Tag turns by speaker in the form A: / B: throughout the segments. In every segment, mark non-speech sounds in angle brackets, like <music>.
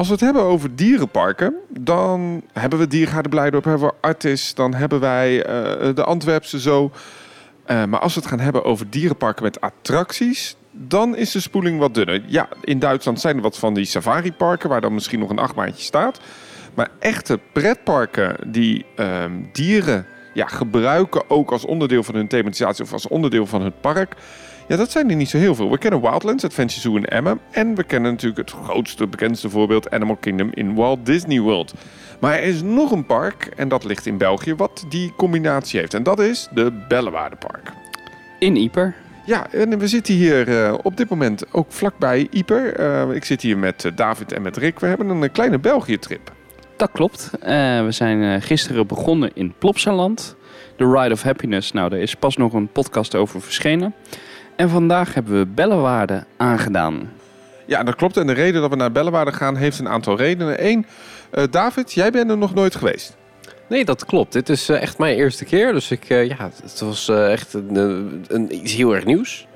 A: Als we het hebben over dierenparken, dan hebben we Diergaarde Blijdorp, hebben we Artis, dan hebben wij eh, de Antwerpse zo. Eh, maar als we het gaan hebben over dierenparken met attracties, dan is de spoeling wat dunner. Ja, in Duitsland zijn er wat van die safariparken waar dan misschien nog een achtbaantje staat. Maar echte pretparken die ehm, dieren ja, gebruiken ook als onderdeel van hun thematisatie of als onderdeel van het park. Ja, dat zijn er niet zo heel veel. We kennen Wildlands, Adventure Zoo in Emmen. En we kennen natuurlijk het grootste, bekendste voorbeeld Animal Kingdom in Walt Disney World. Maar er is nog een park, en dat ligt in België, wat die combinatie heeft. En dat is de Bellewaardepark.
B: In Ieper.
A: Ja, en we zitten hier uh, op dit moment ook vlakbij Ieper. Uh, ik zit hier met uh, David en met Rick. We hebben een kleine België-trip.
B: Dat klopt. we zijn gisteren begonnen in Plopsaland. The Ride of Happiness. Nou, daar is pas nog een podcast over verschenen. En vandaag hebben we Bellewaarde aangedaan.
A: Ja, dat klopt. En de reden dat we naar Bellewaarde gaan heeft een aantal redenen. Eén, uh, David, jij bent er nog nooit geweest.
C: Nee, dat klopt. Dit is uh, echt mijn eerste keer. Dus ik, uh, ja, het was echt een, een, iets heel erg nieuws.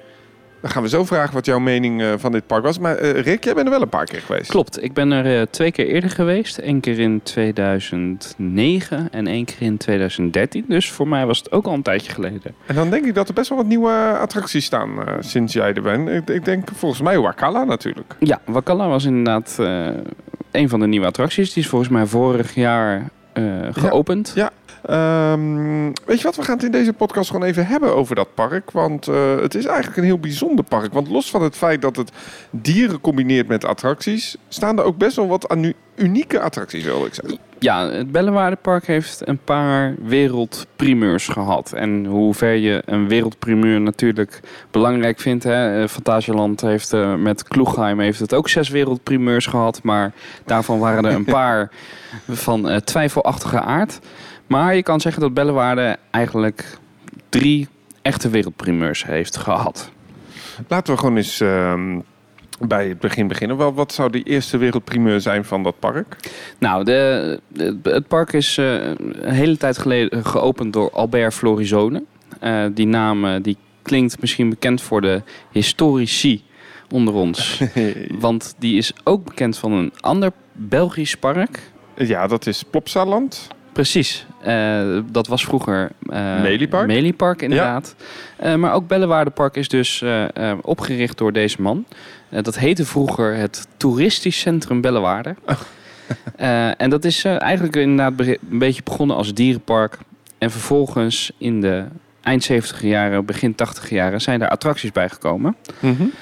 A: Dan gaan we zo vragen wat jouw mening uh, van dit park was. Maar uh, Rick, jij bent er wel een paar keer geweest.
B: Klopt, ik ben er uh, twee keer eerder geweest. Eén keer in 2009 en één keer in 2013. Dus voor mij was het ook al een tijdje geleden.
A: En dan denk ik dat er best wel wat nieuwe attracties staan sinds jij er bent. Ik, ik, denk volgens mij Wakala natuurlijk.
B: Ja, Wakala was inderdaad een van de nieuwe attracties. Die is volgens mij vorig jaar geopend.
A: Ja, ja. Um, weet je wat, we gaan het in deze podcast gewoon even hebben over dat park. Want uh, het is eigenlijk een heel bijzonder park. Want los van het feit dat het dieren combineert met attracties, staan er ook best wel wat unieke attracties, wil ik zeggen.
B: Ja, het Bellewaardepark heeft een paar wereldprimeurs gehad. En hoe ver je een wereldprimeur natuurlijk belangrijk vindt. Hè? Eh, Fantasialand heeft uh, met Kloegheim heeft het ook zes wereldprimeurs gehad. Maar daarvan waren er een <laughs> paar van uh, twijfelachtige aard. Maar je kan zeggen dat Bellewaarde eigenlijk drie echte wereldprimeurs heeft gehad.
A: Laten we gewoon eens uh, bij het begin beginnen. Wel, wat zou de eerste wereldprimeur zijn van dat park?
B: Nou, de, het park is uh, een hele tijd geleden geopend door Albert Florizone. Uh, die naam die klinkt misschien bekend voor de historici onder ons. <laughs> Want die is ook bekend van een ander Belgisch park.
A: Ja, dat is Plopsaland.
B: Precies. Uh, dat was vroeger
A: uh, Meliepark.
B: Meliepark, inderdaad. Ja. Uh, maar ook Bellewaardepark is dus opgericht door deze man. dat heette vroeger het Toeristisch Centrum Bellewaarde. Oh. <laughs> en dat is eigenlijk inderdaad een beetje begonnen als dierenpark. En vervolgens in de eind 70 jaren, begin 80 jaren zijn er attracties bijgekomen.
A: Mm -hmm.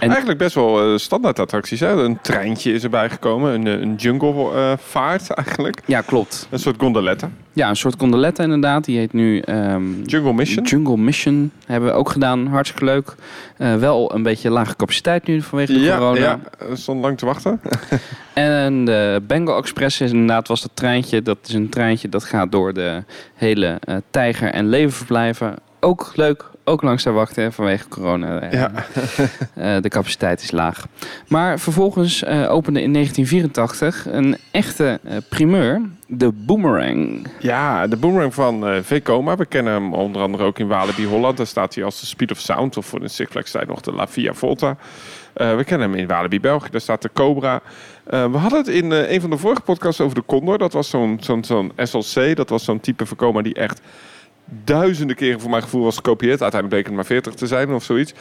A: En Eigenlijk best wel uh, standaard attracties. Hè? Een treintje is erbij gekomen. Een, een jungle uh, vaart eigenlijk.
B: Ja, klopt.
A: Een soort gondolette.
B: Ja, een soort gondolette inderdaad. Die heet nu... Um,
A: jungle Mission.
B: Jungle Mission hebben we ook gedaan. Hartstikke leuk. Uh, wel een beetje lage capaciteit nu vanwege de
A: ja,
B: corona.
A: Ja, stond lang te wachten. <laughs>
B: en de Bengal Express is inderdaad was dat treintje. Dat is een treintje dat gaat door de hele tijger- en levenverblijven. Ook leuk, ook daar wachten vanwege corona.
A: Ja.
B: uh, de capaciteit is laag. Maar vervolgens uh, opende in 1984 een echte primeur, de Boomerang.
A: Ja, de Boomerang van uh, Vekoma. We kennen hem onder andere ook in Walibi Holland. Daar staat hij als de Speed of Sound of voor de Six Flags tijd nog de La Via Volta. we kennen hem in Walibi België. Daar staat de Cobra. we hadden het in een van de vorige podcasts over de Condor. Dat was zo'n zo'n zo'n SLC. Dat was zo'n type Vekoma die echt duizenden keren voor mijn gevoel was gekopieerd. Uiteindelijk bleek het maar 40 te zijn of zoiets.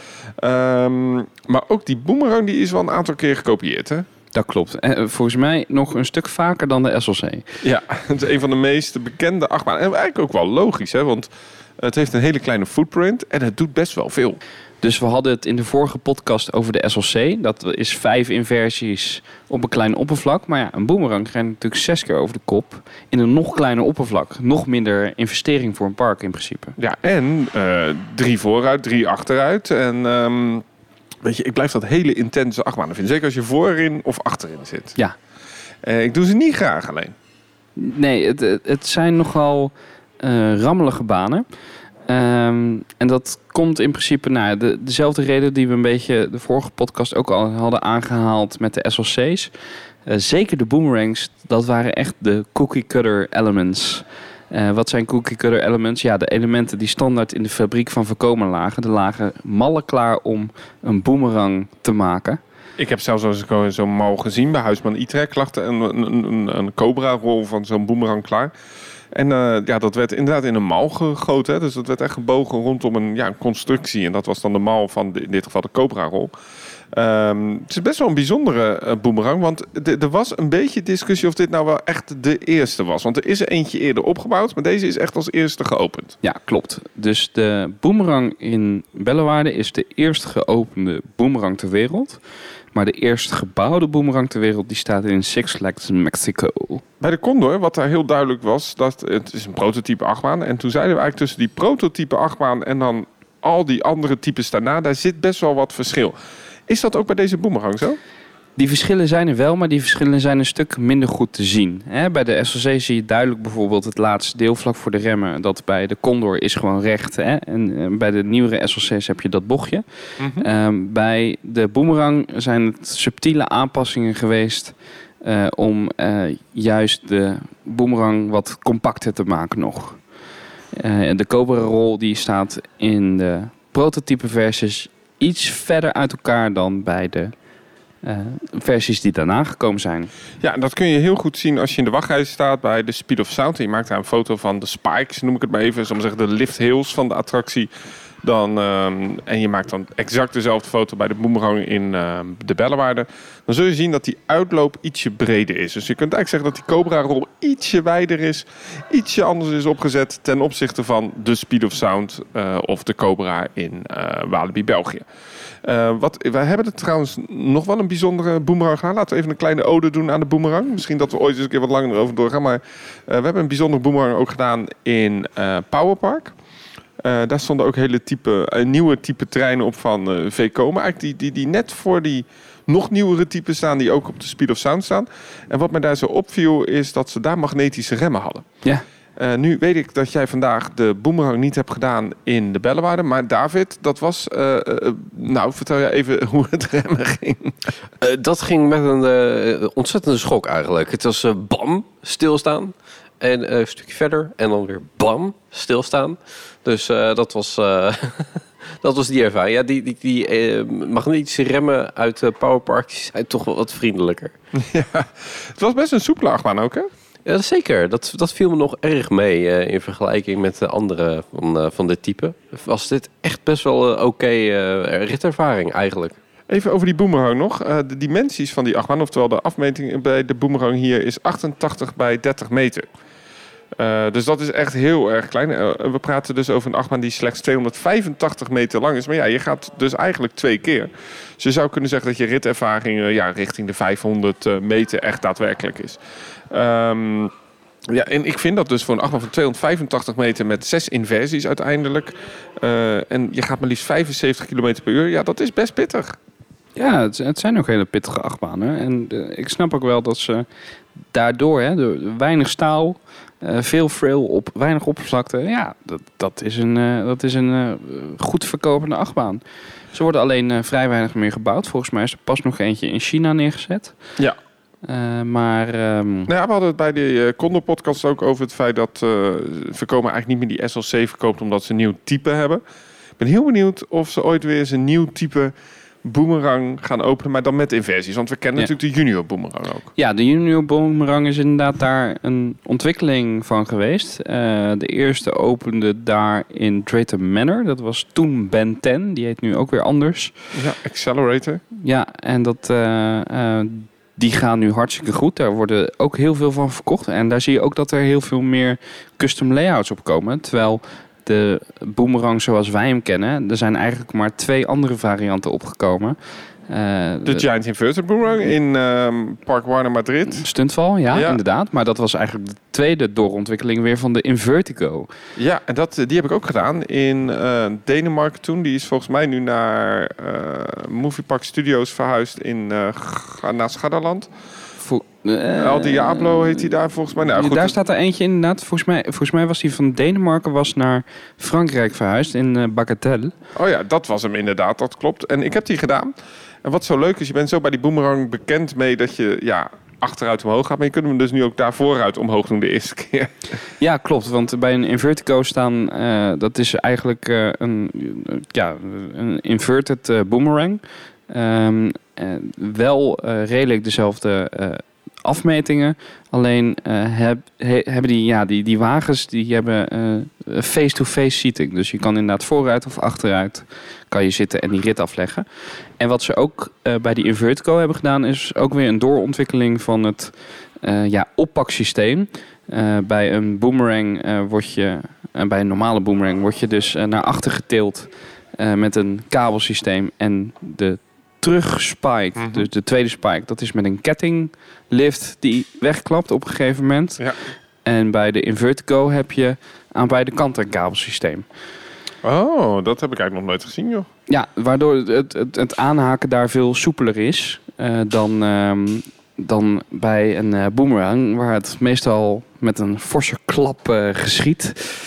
A: Um, maar ook die boomerang die is wel een aantal keer gekopieerd, hè?
B: Dat klopt. En volgens mij nog een stuk vaker dan de SLC.
A: Ja, <laughs> het is een van de meest bekende achtbanen. En eigenlijk ook wel logisch, hè? Want het heeft een hele kleine footprint en het doet best wel veel.
B: Dus we hadden het in de vorige podcast over de SLC. Dat is vijf inversies op een klein oppervlak. Maar ja, een boomerang gaat natuurlijk zes keer over de kop in een nog kleiner oppervlak. Nog minder investering voor een park in principe.
A: Ja, en uh, drie vooruit, drie achteruit. En um, weet je, ik blijf dat hele intense achtbanen vinden. Zeker als je voorin of achterin zit.
B: Ja.
A: Uh, ik doe ze niet graag alleen.
B: Nee, het, het zijn nogal uh, rammelige banen. Um, en dat komt in principe naar nou, de, dezelfde reden die we een beetje de vorige podcast ook al hadden aangehaald met de SLC's. Uh, zeker de boomerangs, dat waren echt de cookie cutter elements. Uh, wat zijn cookie cutter elements? Ja, de elementen die standaard in de fabriek van voorkomen lagen. De lagen mallen klaar om een boomerang te maken.
A: Ik heb zelfs zo'n zo'n mal gezien bij Huisman Itrek. Lag een, een, een, een Cobra-rol van zo'n boemerang klaar. En eh, ja, dat werd inderdaad in een mal gegoten. Hè? Dus dat werd echt gebogen rondom een, ja, constructie. En dat was dan de mal van in dit geval de Cobra-rol. Ehm, het is best wel een bijzondere eh, boemerang. Want er was een beetje discussie of dit nou wel echt de eerste was. Want er is er eentje eerder opgebouwd. Maar deze is echt als eerste geopend.
B: Ja, klopt. Dus de boemerang in Bellewaarde is de eerst geopende boemerang ter wereld. Maar de eerst gebouwde boemerang ter wereld die staat in Six Flags Mexico.
A: Bij de Condor, wat daar heel duidelijk was, dat het is een prototype achtbaan. En toen zeiden we eigenlijk tussen die prototype achtbaan en dan al die andere types daarna, daar zit best wel wat verschil. Is dat ook bij deze boemerang zo?
B: Die verschillen zijn er wel, maar die verschillen zijn een stuk minder goed te zien. Bij de SLC zie je duidelijk bijvoorbeeld het laatste deel vlak voor de remmen. Dat bij de Condor is gewoon recht. En eh, bij de nieuwere SLC's heb je dat bochtje. Ehm, bij de Boomerang zijn het subtiele aanpassingen geweest eh, om eh, juist de Boomerang wat compacter te maken nog. De Cobra rol die staat in de prototype versies iets verder uit elkaar dan bij de eh, versies die daarna gekomen zijn.
A: Ja, dat kun je heel goed zien als je in de wachtrij staat bij de Speed of Sound. Je maakt daar een foto van de spikes, noem ik het maar even. Maar zeggen, de lift hills van de attractie. Dan, ehm, en je maakt dan exact dezelfde foto bij de boomerang in ehm, de Bellewaarde. Dan zul je zien dat die uitloop ietsje breder is. Dus je kunt eigenlijk zeggen dat die Cobra-rol ietsje wijder is. Ietsje anders is opgezet ten opzichte van de Speed of Sound eh, of de Cobra in eh Walibi, België. Eh, wat, wij hebben er trouwens nog wel een bijzondere boomerang gedaan. Laten we even een kleine ode doen aan de boomerang. Misschien dat we ooit eens een keer wat langer over doorgaan. Maar eh, we hebben een bijzondere boomerang ook gedaan in eh Powerpark. Daar stonden ook hele type, nieuwe type treinen op van eh VCO. Maar eigenlijk die, die, die net voor die nog nieuwere typen staan die ook op de Speed of Sound staan. En wat mij daar zo opviel is dat ze daar magnetische remmen hadden.
B: Ja.
A: Eh, nu weet ik dat jij vandaag de boomerang niet hebt gedaan in de Bellewaarde. Maar David, dat was... eh, eh, nou, vertel jij even <laughs> hoe het remmen ging.
C: Dat ging met een ontzettende schok eigenlijk. Het was bam, stilstaan. En een stukje verder. En dan weer bam, stilstaan. Dus dat was... <laughs> Dat was die ervaring. Ja, die, die, die magnetische remmen uit de Powerpark zijn toch wel wat vriendelijker. <laughs>
A: ja, het was best een soepele achtbaan ook, hè?
C: Ja, zeker. Dat, dat viel me nog erg mee eh, in vergelijking met de andere van, eh, van dit type. Was dit echt best wel een oké eh, ritervaring eigenlijk.
A: Even over die boomerang nog. Eh, de dimensies van die achtbaan, oftewel de afmeting bij de boomerang hier, is 88 bij 30 meter. Eh, dus dat is echt heel erg klein. Eh, we praten dus over een achtbaan die slechts 285 meter lang is. Maar ja, je gaat dus eigenlijk twee keer. Dus je zou kunnen zeggen dat je ritervaring eh, ja, richting de 500 eh, meter echt daadwerkelijk is. Ehm, ja, en ik vind dat dus voor een achtbaan van 285 meter met zes inversies uiteindelijk. eh, en je gaat maar liefst 75 km per uur. Ja, dat is best pittig.
B: Ja, het, het zijn ook hele pittige achtbanen. En eh, ik snap ook wel dat ze daardoor, hè, weinig staal, eh, veel frail op weinig oppervlakte. Ja, dat, dat is een, dat is een goed verkopende achtbaan. Ze worden alleen vrij weinig meer gebouwd. Volgens mij is er pas nog eentje in China neergezet.
A: Ja.
B: Eh, maar ehm,
A: Nou ja, we hadden het bij de eh, Condor podcast ook over het feit dat uh, Verkomen eigenlijk niet meer die SLC verkoopt omdat ze een nieuw type hebben. Ik ben heel benieuwd of ze ooit weer eens een nieuw type boomerang gaan openen, maar dan met inversies. Want we kennen
B: Ja.
A: natuurlijk de junior boomerang ook.
B: Ja, de Junior Boomerang is inderdaad daar een ontwikkeling van geweest. Eh, de eerste opende daar in Drayton Manor. Dat was toen Ben 10. Die heet nu ook weer anders.
A: Ja, Accelerator.
B: Ja, en dat, eh, eh, die gaan nu hartstikke goed. Daar worden ook heel veel van verkocht. En daar zie je ook dat er heel veel meer custom layouts op komen. Terwijl de Boomerang zoals wij hem kennen... er zijn eigenlijk maar twee andere varianten opgekomen. Eh,
A: De Giant Inverted Boomerang in ehm, Park Warner Madrid.
B: Stuntval, ja,
A: Ja.
B: inderdaad. Maar dat was eigenlijk de tweede doorontwikkeling weer van de Invertigo.
A: Ja, en dat, die heb ik ook gedaan in eh, Denemarken toen. Die is volgens mij nu naar eh Moviepark Studios verhuisd in uh, naar Schadderland.
B: Eh,
A: El Diablo heet hij daar volgens mij. Nou, goed,
B: daar staat er eentje inderdaad. Volgens mij, volgens mij was die van Denemarken was naar Frankrijk verhuisd in eh Bagatelle.
A: Oh ja, dat was hem inderdaad, dat klopt. En ik heb die gedaan. Wat zo leuk is, je bent zo bij die boomerang bekend mee dat je ja, achteruit omhoog gaat. Maar je kunt hem dus nu ook daar vooruit omhoog doen de eerste keer. <laughs>
B: Ja, klopt. Want bij een Invertigo staan, eh, dat is eigenlijk eh, een, ja, een inverted eh, boomerang. Eh, wel redelijk dezelfde afmetingen. Alleen eh, heb, he- hebben die, ja, die, die wagens die hebben eh, face-to-face seating. Dus je kan inderdaad vooruit of achteruit kan je zitten en die rit afleggen. En wat ze ook eh, bij die Invertico hebben gedaan... is ook weer een doorontwikkeling van het ja, oppaksysteem. Bij een boomerang word je... bij een normale boomerang word je dus naar achter getild... met een kabelsysteem en de terugspike,
A: Mhm.
B: dus de tweede spike, dat is met een kettinglift die wegklapt op een gegeven moment.
A: Ja.
B: En bij de Invertigo heb je aan beide kanten een kabelsysteem.
A: Oh, dat heb ik eigenlijk nog nooit gezien, joh.
B: Ja, waardoor het, het, het aanhaken daar veel soepeler is eh, dan, ehm, dan bij een eh, boomerang, waar het meestal met een forse klap eh, geschiet.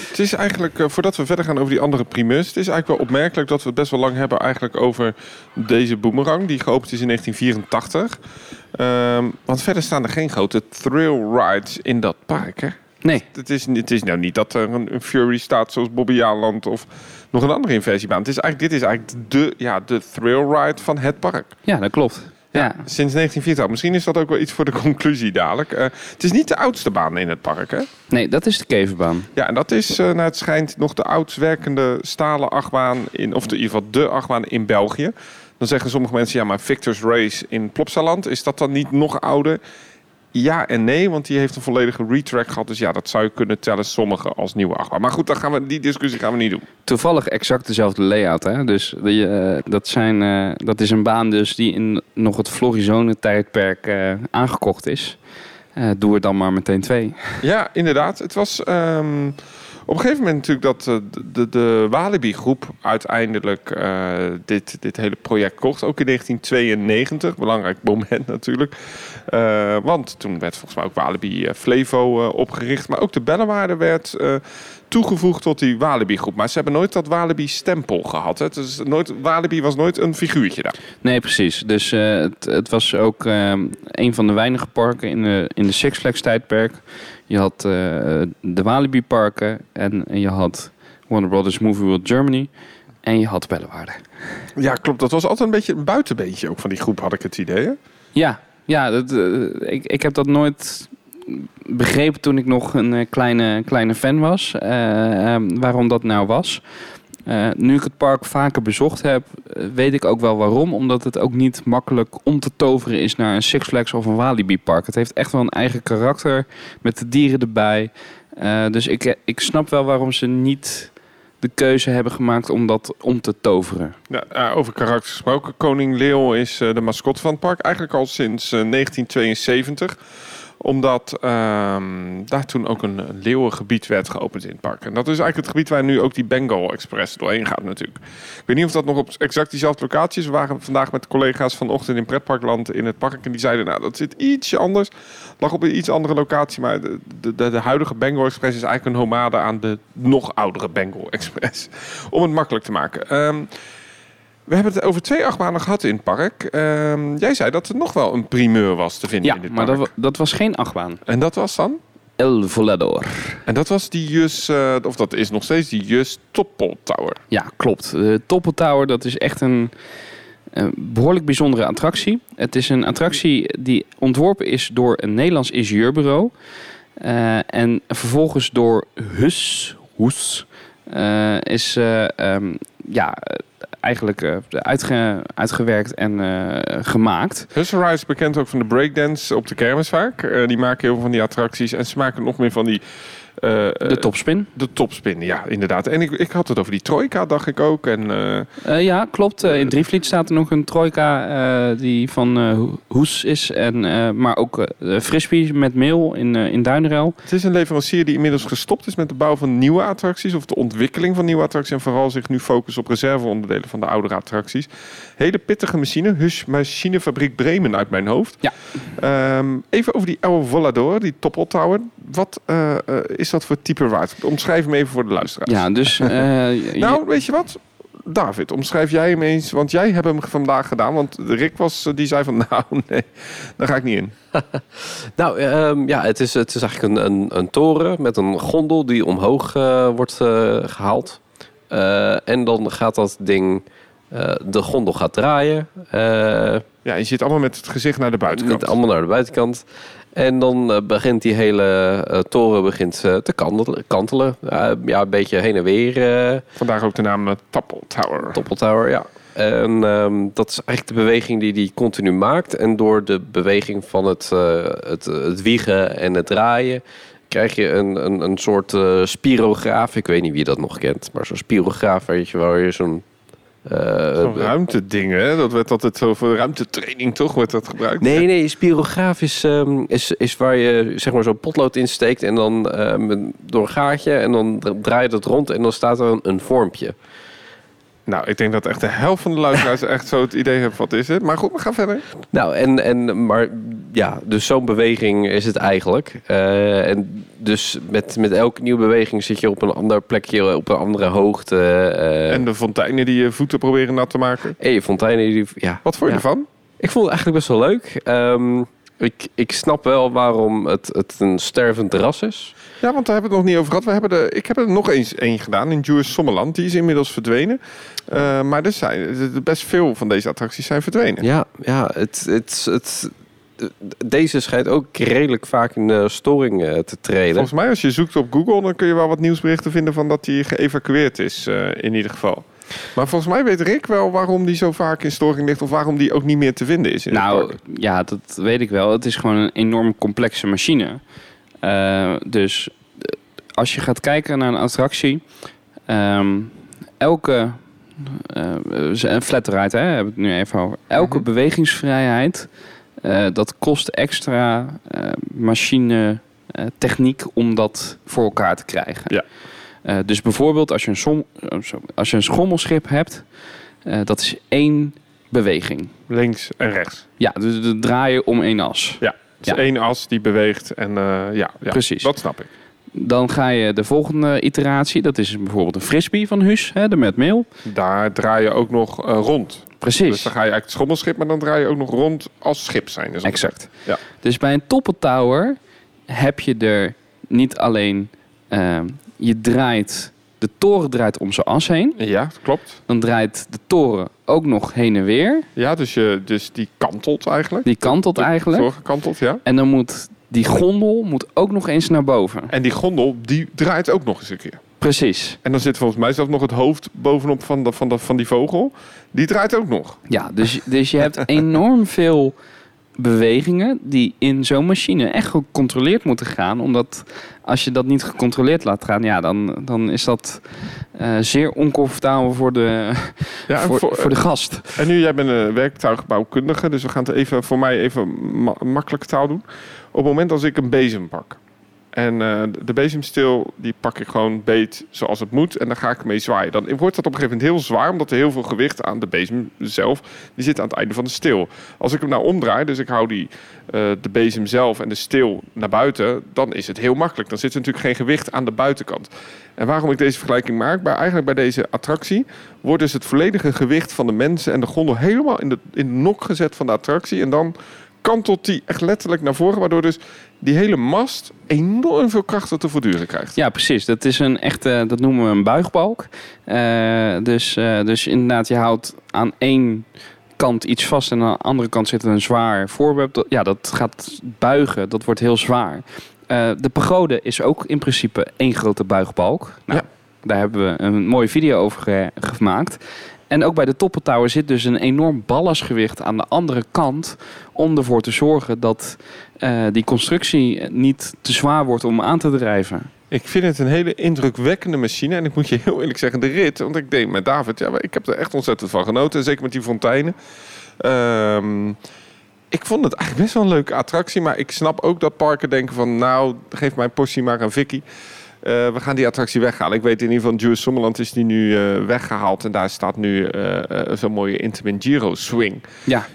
A: Het is eigenlijk, eh, voordat we verder gaan over die andere primeurs, het is eigenlijk wel opmerkelijk dat we het best wel lang hebben eigenlijk over deze boomerang, die geopend is in 1984. Ehm, want verder staan er geen grote thrill rides in dat park, hè?
B: Nee,
A: Het is, het is nou niet dat er een, een Fury staat zoals Bobby Jaland of nog een andere inversiebaan. Het is eigenlijk, dit is eigenlijk de, ja, de thrill ride van het park.
B: ja, dat klopt. Ja.
A: Sinds 1984. Misschien is dat ook wel iets voor de <laughs> conclusie dadelijk. Eh, het is niet de oudste baan in het park, hè?
B: Nee, dat is de kevenbaan.
A: Ja, en dat is, eh naar het schijnt, nog de oudst werkende stalen achtbaan, in, of de, in ieder geval de achtbaan in België. Dan zeggen sommige mensen, ja, maar Victor's Race in Plopsaland, is dat dan niet nog ouder? Ja en nee, want die heeft een volledige retrack gehad. Dus ja, dat zou je kunnen tellen, sommige als nieuwe achtbaan. Maar goed, dan gaan we, die discussie gaan we niet doen.
B: Toevallig exact dezelfde layout. Hè? Dus die, eh, dat, zijn, eh, dat is een baan dus die in nog het Florizone-tijdperk eh, aangekocht is. Doe er dan maar meteen twee.
A: Ja, inderdaad. Het was ehm, op een gegeven moment natuurlijk dat eh, de, de, de Walibi-groep uiteindelijk eh, dit, dit hele project kocht. Ook in 1992. Belangrijk moment natuurlijk. Eh, want toen werd volgens mij ook Walibi Flevo opgericht. Maar ook de Bellewaarde werd toegevoegd tot die Walibi-groep. Maar ze hebben nooit dat Walibi-stempel gehad. Hè. Is nooit, Walibi was nooit een figuurtje daar.
B: Nee, precies. Dus het, het was ook een van de weinige parken in de, in de Six Flags tijdperk. Je had eh, de Walibi parken en je had Warner Brothers Movie World Germany. En je had Bellewaarde.
A: Ja, klopt. Dat was altijd een beetje een buitenbeentje ook van die groep, had ik het idee. Hè?
B: Ja, ja dat, eh, ik, ik heb dat nooit begrepen toen ik nog een eh, kleine, kleine fan was. waarom dat nou was. Eh, nu ik het park vaker bezocht heb, eh, weet ik ook wel waarom. Omdat het ook niet makkelijk om te toveren is naar een Six Flags of een Walibi park. Het heeft echt wel een eigen karakter met de dieren erbij. Eh, dus ik, ik snap wel waarom ze niet de keuze hebben gemaakt om dat om te toveren.
A: Ja, over karakters gesproken. Koning Leeuw is de mascotte van het park. Eigenlijk al sinds eh, 1972 omdat ehm, daar toen ook een, leeuwengebied werd geopend in het park. En dat is eigenlijk het gebied waar nu ook die Bengal Express doorheen gaat natuurlijk. Ik weet niet of dat nog op exact diezelfde locatie is. We waren vandaag met collega's vanochtend in Pretparkland in het park. En die zeiden, nou dat zit ietsje anders. Lag op een iets andere locatie. Maar de, de, de, huidige Bengal Express is eigenlijk een homade aan de nog oudere Bengal Express. <laughs> Om het makkelijk te maken. Ehm, we hebben het over twee achtbanen gehad in het park. Ehm, jij zei dat er nog wel een primeur was te vinden
B: Ja,
A: in dit
B: maar
A: park.
B: dat, wa- dat was geen achtbaan.
A: En dat was dan?
B: El Volador.
A: En dat was die Jus, eh, of dat is nog steeds die Jus Toppel Tower.
B: Ja, klopt. De Toppel Tower, dat is echt een, een behoorlijk bijzondere attractie. Het is een attractie die ontworpen is door een Nederlands ingenieurbureau. Eh, en vervolgens door Hus, Hoes, eh, is eh, ehm, ja, eigenlijk eh, uitge- uitgewerkt en eh, gemaakt.
A: Husserl is bekend ook van de breakdance op de kermis vaak. Eh, die maken heel veel van die attracties. En ze maken nog meer van die... eh,
B: De topspin.
A: De topspin, ja, inderdaad. En ik, ik had het over die trojka, dacht ik ook. En eh,
B: Eh, ja, klopt. Eh, in Drievliet staat er nog een trojka eh, die van eh, Ho- Hoes is. En, eh, maar ook eh Frisbee met meel in, eh in Duinrel.
A: het is een leverancier die inmiddels gestopt is met de bouw van nieuwe attracties. Of de ontwikkeling van nieuwe attracties. En vooral zich nu focust op reserveonderdelen van de oudere attracties. Hele pittige machine. Hush Machinefabriek Bremen uit mijn hoofd.
B: Ja.
A: Ehm, even over die oude Volador, die Toppel Tower. Wat eh, eh, is dat voor type ride? Omschrijf hem even voor de luisteraars.
B: Ja, dus... eh, <laughs>
A: Nou, weet je wat? David, omschrijf jij hem eens, want jij hebt hem vandaag gedaan. Want Rick was, eh, die zei van, <laughs> nou nee, daar ga ik niet in. <laughs>
C: Nou, ehm, ja, het is, het is eigenlijk een, een, een toren met een gondel die omhoog eh, wordt eh, gehaald. Eh, en dan gaat dat ding Eh, de gondel gaat draaien. Eh,
A: Ja, je zit allemaal met het gezicht naar de buitenkant.
C: Allemaal naar de buitenkant. En dan eh, begint die hele eh, toren begint, eh, te kantelen. kantelen. Ja, een beetje heen en weer.
A: Vandaar ook de naam uh, Topple Tower.
C: Tower, ja. En ehm, dat is eigenlijk de beweging die hij continu maakt. En door de beweging van het, het, het wiegen en het draaien... krijg je een, een, een soort eh, spirograaf. Ik weet niet wie dat nog kent. Maar zo'n spirograaf, weet je, waar je zo'n... eh,
A: Zo'n ruimteding, hè? Dat werd altijd zo voor ruimtetraining, toch? Wordt dat gebruikt?
C: Nee, nee, spirograaf is, ehm, is, is waar je zeg maar zo'n potlood insteekt en dan ehm, door een gaatje en dan dra- draai je dat rond en dan staat er een, een vormpje.
A: Nou, ik denk dat echt de helft van de luisteraars <laughs> echt zo het idee heeft wat is het. Maar goed, we gaan verder.
C: Nou, en, en maar ja, dus zo'n beweging is het eigenlijk. Eh, en dus met, met elke nieuwe beweging zit je op een ander plekje, op een andere hoogte. eh,
A: En de fonteinen die je voeten proberen nat te maken.
C: en je fonteinen, die, ja.
A: Wat vond je
C: Ja.
A: ervan?
C: Ik vond het eigenlijk best wel leuk. Ehm, ik, ik snap wel waarom het, het een stervend ras is.
A: Ja, want daar hebben we het nog niet over gehad. We hebben er, ik heb er nog eens één gedaan in Jewish Sommerland. Die is inmiddels verdwenen. Eh, maar er zijn best veel van deze attracties zijn verdwenen.
C: Ja, ja het, het, het, deze schijnt ook redelijk vaak in de storing eh, te treden.
A: Volgens mij, als je zoekt op Google, dan kun je wel wat nieuwsberichten vinden van dat die geëvacueerd is, eh, in ieder geval. Maar volgens mij weet Rick wel waarom die zo vaak in storing ligt of waarom die ook niet meer te vinden is in
B: Nou, ja, dat weet ik wel. Het is gewoon een enorm complexe machine. Eh, dus eh, als je gaat kijken naar een attractie, ehm, elke eh, een flat ride, hè, heb ik het nu even over. Elke
A: Mhm.
B: bewegingsvrijheid, eh, dat kost extra eh, machine eh, techniek om dat voor elkaar te krijgen.
A: Ja.
B: Eh, dus bijvoorbeeld als je een, som, eh, als je een schommelschip hebt, eh, dat is één beweging.
A: Links en rechts.
B: Ja, dus draaien om één as.
A: Ja, het is
B: Ja.
A: één as die beweegt en ja, ja,
B: Precies.
A: dat snap ik.
B: Dan ga je de volgende iteratie, dat is bijvoorbeeld een frisbee van Huus, hè, de met mail.
A: Daar draai je ook nog rond.
B: Precies.
A: Dus dan ga je eigenlijk het schommelschip, maar dan draai je ook nog rond als schip zijn. Dus
B: Exact.
A: Ja.
B: Dus bij een Toppen Tower heb je er niet alleen, ehm, je draait, de toren draait om zijn as heen.
A: Ja, klopt.
B: Dan draait de toren ook nog heen en weer.
A: Ja, dus, je, dus die kantelt eigenlijk.
B: Die kantelt eigenlijk.
A: Doorgekanteld, ja.
B: En dan moet die gondel moet ook nog eens naar boven.
A: En die gondel, die draait ook nog eens een keer.
B: Precies.
A: En dan zit volgens mij zelfs nog het hoofd bovenop van, de, van, de, van die vogel. Die draait ook nog.
B: Ja, dus, dus je hebt <laughs> enorm veel bewegingen die in zo'n machine echt gecontroleerd moeten gaan. Omdat als je dat niet gecontroleerd laat gaan, ja, dan, dan is dat eh, zeer oncomfortabel voor de, <laughs>
A: Ja,
B: voor,
A: voor-
B: voor de gast.
A: en nu, jij bent een werktuigbouwkundige, dus we gaan het even voor mij even ma makkelijke taal doen. Op het moment als ik een bezem pak. En eh, de bezemsteel, die pak ik gewoon beet zoals het moet. En dan ga ik mee zwaaien. Dan wordt dat op een gegeven moment heel zwaar, omdat er heel veel gewicht aan de bezem zelf, die zit aan het einde van de steel. Als ik hem nou omdraai, dus ik hou die, eh, de bezem zelf en de steel naar buiten, dan is het heel makkelijk. Dan zit er natuurlijk geen gewicht aan de buitenkant. En waarom ik deze vergelijking maak, bij, eigenlijk bij deze attractie, wordt dus het volledige gewicht van de mensen en de gondel helemaal in de, in de nok gezet van de attractie. En dan kantelt die echt letterlijk naar voren, waardoor dus die hele mast enorm veel kracht te voortduren krijgt.
B: Ja, precies. Dat is een echte, dat noemen we een buigbalk. Eh, dus, eh, dus inderdaad, je houdt aan één kant iets vast en aan de andere kant zit een zwaar voorwerp. Dat- Ja, dat gaat buigen. Dat wordt heel zwaar. Eh, de pagode is ook in principe één grote buigbalk. Nou,
A: Ja.
B: Daar hebben we een mooie video over ge- gemaakt. En ook bij de Toppen zit dus een enorm ballastgewicht aan de andere kant... om ervoor te zorgen dat eh, die constructie niet te zwaar wordt om aan te drijven.
A: Ik vind het een hele indrukwekkende machine. En ik moet je heel eerlijk zeggen, de rit, want ik deed met David, ja, ik heb er echt ontzettend van genoten. Zeker met die fonteinen. Ehm, ik vond het eigenlijk best wel een leuke attractie. Maar ik snap ook dat parken denken van, nou, geef mijn portie maar aan Vicky. Eh, we gaan die attractie weghalen. Ik weet in ieder geval, Jewish Sommerland is die nu eh, weggehaald. En daar staat nu eh, zo'n mooie Intamin Giro swing.
B: Ja,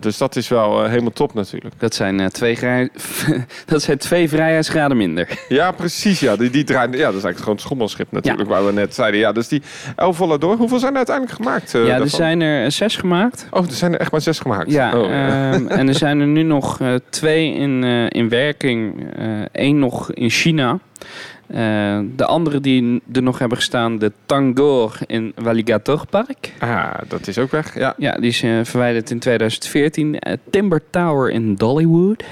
A: dus dat is wel helemaal top natuurlijk.
B: dat zijn, twee, grij- <laughs> dat zijn twee vrijheidsgraden minder.
A: Ja, precies. Ja, die, die draaien, ja, dat is eigenlijk gewoon het schommelschip natuurlijk, waar we net zeiden. Ja, dus die elf door. Hoeveel zijn er uiteindelijk gemaakt?
B: ja, er
A: daarvan?
B: zijn er zes gemaakt.
A: Oh, er zijn er echt maar zes gemaakt.
B: Ja,
A: oh,
B: ehm, en er zijn er nu nog twee in, in werking. Eén nog in China. Eh, de andere die er nog hebben gestaan, de Tangor in Walligator Park.
A: Ah, dat is ook weg. Ja,
B: Ja, die is eh, verwijderd in 2014. Eh, Timber Tower in Dollywood.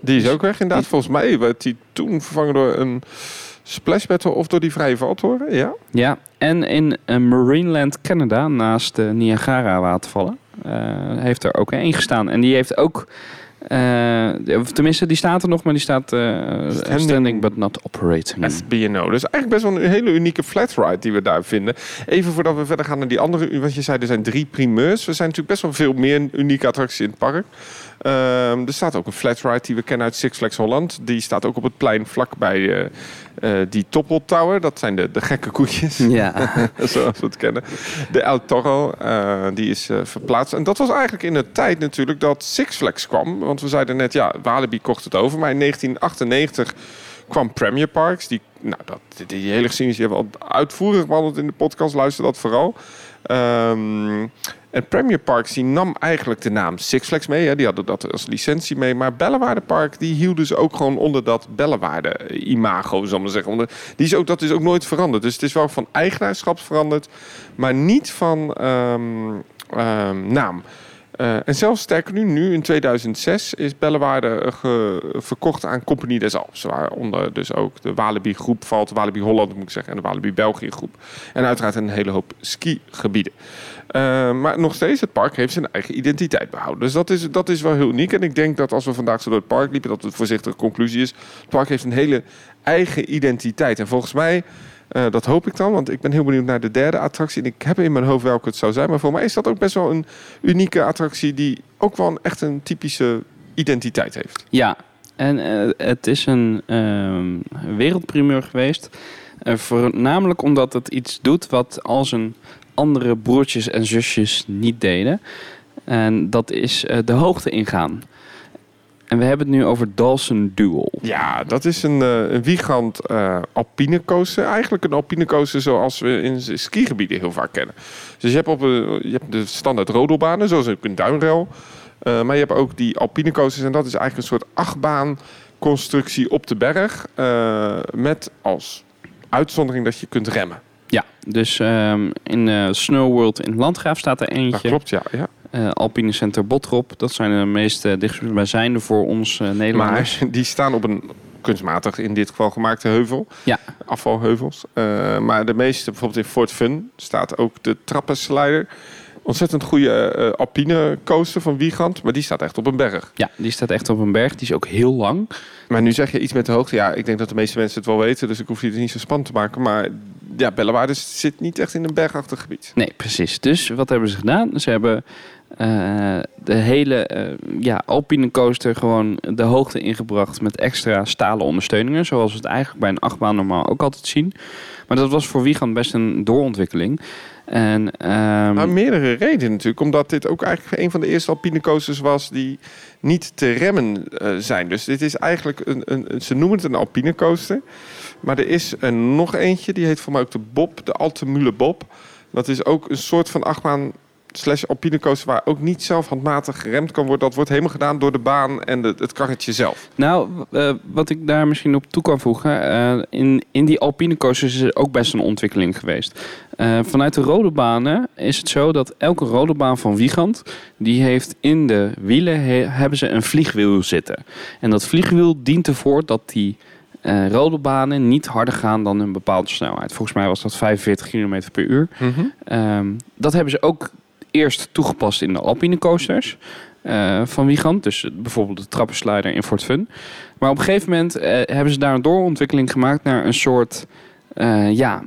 A: die is ook weg inderdaad. Volgens mij werd die toen vervangen door een splash battle of door die vrije valtoren. Ja.
B: Ja, en in Marineland, Canada, naast de Niagara watervallen, eh, heeft er ook één gestaan. En die heeft ook, of tenminste, die staat er nog, maar die staat eh,
A: Standing-
B: standing, but not operating.
A: SBNO. Dus eigenlijk best wel een hele unieke flatride die we daar vinden. Even voordat we verder gaan naar die andere, want je zei er zijn drie primeurs. Er zijn natuurlijk best wel veel meer unieke attracties in het park. Ehm, er staat ook een flatride die we kennen uit Six Flags Holland. Die staat ook op het plein vlakbij eh eh die Topple Tower. Dat zijn de, de gekke koetjes.
B: Ja, <laughs>
A: zoals we het kennen. De El Toro, eh, die is verplaatst. En dat was eigenlijk in de tijd natuurlijk dat Six Flags kwam. Want we zeiden net, ja, Walibi kocht het over. Maar in 1998 kwam Premier Parks. Die, nou, dat, die, die hele geschiedenis die hebben we al uitvoerig behandeld in de podcast. Luister dat vooral. Ehm, en Premier Parks die nam eigenlijk de naam Six Flags mee. Hè. Die hadden dat als licentie mee. Maar Bellewaarde Park die hielden ze ook gewoon onder dat Bellewaarde imago, zal maar zeggen. Onder, die is ook, dat is ook nooit veranderd. Dus het is wel van eigenaarschap veranderd. Maar niet van ehm, ehm, naam. Eh, en zelfs sterker nu, nu in 2006 is Bellewaarde eh, verkocht aan Compagnie des Alps. Waaronder dus ook de Walibi groep valt, Walibi Holland moet ik zeggen, en de Walibi België groep. En uiteraard een hele hoop skigebieden. Eh, maar nog steeds, het park heeft zijn eigen identiteit behouden. Dus dat is, dat is wel heel uniek. En ik denk dat als we vandaag zo door het park liepen, dat het voorzichtige conclusie is. Het park heeft een hele eigen identiteit. En volgens mij, eh, dat hoop ik dan, want ik ben heel benieuwd naar de derde attractie. En ik heb in mijn hoofd welke het zou zijn. Maar voor mij is dat ook best wel een unieke attractie die ook wel een, echt een typische identiteit heeft.
B: ja. en eh, het is een ehm, wereldprimeur geweest. Eh, voornamelijk omdat het iets doet wat al zijn andere broertjes en zusjes niet deden. En dat is de hoogte ingaan. En we hebben het nu over Dawson Duel.
A: Ja, dat is een, eh, een wiegand eh alpine coaster. Eigenlijk een alpine coaster zoals we in skigebieden heel vaak kennen. Dus je hebt, op, een- je hebt de standaard rodelbanen, zoals een duinrail. Eh, maar je hebt ook die alpine coasters en dat is eigenlijk een soort achtbaan constructie op de berg. eh, met als uitzondering dat je kunt remmen.
B: Ja, dus ehm, in eh Snow World in Landgraaf staat er
A: Dat
B: eentje.
A: klopt, ja. ja.
B: Eh, Alpine Center Botrop, dat zijn de meest uh, dichtstbijzijnde voor ons eh, Nederlanders.
A: Maar die staan op een kunstmatig in dit geval gemaakte heuvel.
B: Ja.
A: Afvalheuvels. Eh, maar de meeste, bijvoorbeeld in Fort Fun, staat ook de trappenslider. Ontzettend goede alpine coaster van Wiegand, maar die staat echt op een berg.
B: Ja, die staat echt op een berg. Die is ook heel lang.
A: Maar nu zeg je iets met de hoogte. Ja, ik denk dat de meeste mensen het wel weten, dus ik hoef het niet zo spannend te maken. Maar ja, Bellewaarde zit niet echt in een bergachtig gebied.
B: Nee, precies. Dus wat hebben ze gedaan? Ze hebben eh, de hele eh, ja, Alpine coaster gewoon de hoogte ingebracht met extra stalen ondersteuningen. Zoals we het eigenlijk bij een achtbaan normaal ook altijd zien. Maar dat was voor Wiegand best een doorontwikkeling. En, ehm,
A: Nou, meerdere redenen natuurlijk. Omdat dit ook eigenlijk een van de eerste alpine coasters was die niet te remmen eh, zijn. Dus dit is eigenlijk een, een- ze noemen het een alpine coaster. Maar er is er nog eentje, die heet voor mij ook de Bob, de Altemule Bob. Dat is ook een soort van achtbaan slash alpine coaster waar ook niet zelf handmatig geremd kan worden. Dat wordt helemaal gedaan door de baan en de, het karretje zelf.
B: Nou, eh, wat ik daar misschien op toe kan voegen. eh, in, in die alpine coasters is er ook best een ontwikkeling geweest. Eh, vanuit de rode banen is het zo dat elke rode baan van Wiegand... die heeft in de wielen he- hebben ze een vliegwiel zitten. En dat vliegwiel dient ervoor dat die rode banen niet harder gaan dan een bepaalde snelheid. Volgens mij was dat 45 km per uur. Ehm, dat hebben ze ook eerst toegepast in de Alpine coasters eh, van Wiegand. Dus bijvoorbeeld de trappenslider in Fort Fun. Maar op een gegeven moment eh, hebben ze daar een doorontwikkeling gemaakt naar een soort eh, ja,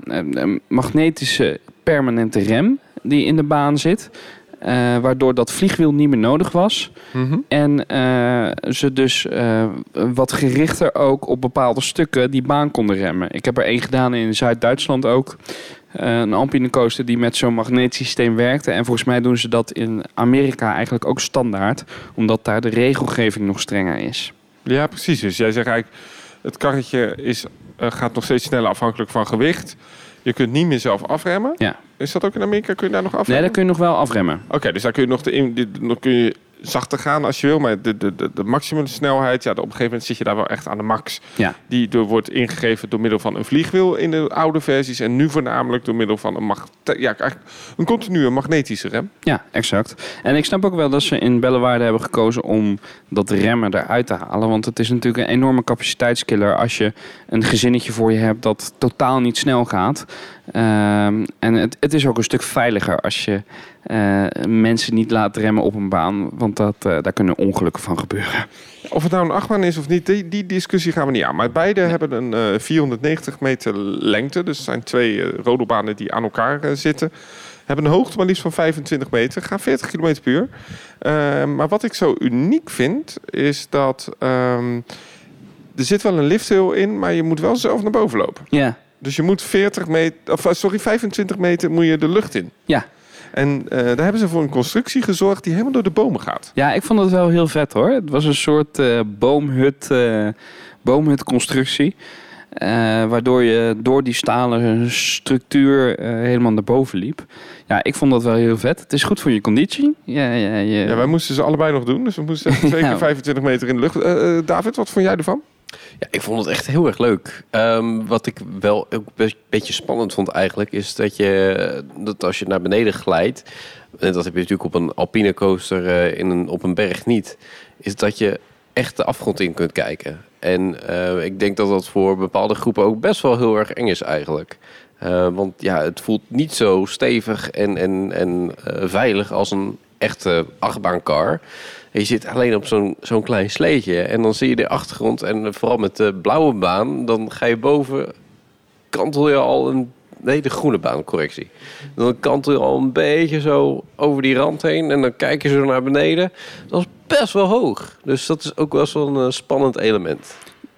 B: magnetische permanente rem die in de baan zit. Eh, waardoor dat vliegwiel niet meer nodig was. En eh, ze dus eh, wat gerichter ook op bepaalde stukken die baan konden remmen. Ik heb er één gedaan in Zuid-Duitsland ook. Eh, een Alpine coaster die met zo'n magnetisch systeem werkte. En volgens mij doen ze dat in Amerika eigenlijk ook standaard. Omdat daar de regelgeving nog strenger is.
A: Ja, precies. Dus jij zegt eigenlijk, het karretje is, gaat nog steeds sneller afhankelijk van gewicht. Je kunt niet meer zelf afremmen.
B: Ja.
A: Is dat ook in Amerika? Kun je daar nog
B: Nee,
A: afremmen?
B: daar kun je nog wel afremmen.
A: Oké, dus daar kun je nog, de, in- dit- nog kun je zachter gaan als je wil. Maar de, de, de, de maximum snelheid, ja, op een gegeven moment zit je daar wel echt aan de max.
B: Ja.
A: Die door, wordt ingegeven door middel van een vliegwiel in de oude versies. En nu voornamelijk door middel van een, mag, ja, een continue magnetische rem.
B: Ja, exact. En ik snap ook wel dat ze in Bellewaarde hebben gekozen om dat remmen eruit te halen. Want het is natuurlijk een enorme capaciteitskiller als je een gezinnetje voor je hebt dat totaal niet snel gaat. Ehm, en het, het is ook een stuk veiliger als je eh, mensen niet laat remmen op een baan. Want dat, eh, daar kunnen ongelukken van gebeuren.
A: Of het nou een achtbaan is of niet, die, die discussie gaan we niet aan. Maar beide hebben een eh, 490 meter lengte. Dus het zijn twee eh, rodelbanen die aan elkaar eh, zitten. Hebben een hoogte maar liefst van 25 meter. Gaan 40 km per uur. Eh, maar wat ik zo uniek vind, is dat... ehm, er zit wel een lifthill in, maar je moet wel zelf naar boven lopen.
B: Ja,
A: Dus je moet 40 meter, of, eh, sorry, 25 meter moet je de lucht in.
B: ja.
A: En eh, daar hebben ze voor een constructie gezorgd die helemaal door de bomen gaat.
B: Ja, ik vond het wel heel vet hoor. Het was een soort eh, boomhut, eh, boomhutconstructie. waardoor je door die stalen structuur helemaal naar boven liep. Ja, ik vond dat wel heel vet. Het is goed voor je conditie. Ja, ja, ja.
A: Ja, wij moesten ze allebei nog doen. Dus we moesten <laughs> twee keer 25 meter in de lucht. David, wat vond jij ervan?
C: Ja, ik vond het echt heel erg leuk. Ehm, wat ik wel ook een beetje spannend vond eigenlijk, is dat je dat als je naar beneden glijdt, en dat heb je natuurlijk op een alpine coaster eh, in een, op een berg niet, is dat je echt de afgrond in kunt kijken. En eh, ik denk dat dat voor bepaalde groepen ook best wel heel erg eng is eigenlijk. Eh, want ja, het voelt niet zo stevig en, en, en veilig als een echte achtbaancar. En je zit alleen op zo'n zo'n klein sleetje en dan zie je de achtergrond. En vooral met de blauwe baan, dan ga je boven, kantel je al een... Nee, de groene baan, correctie. Dan kantel je al een beetje zo over die rand heen en dan kijk je zo naar beneden. Dat is best wel hoog. Dus dat is ook wel zo'n eh, spannend element.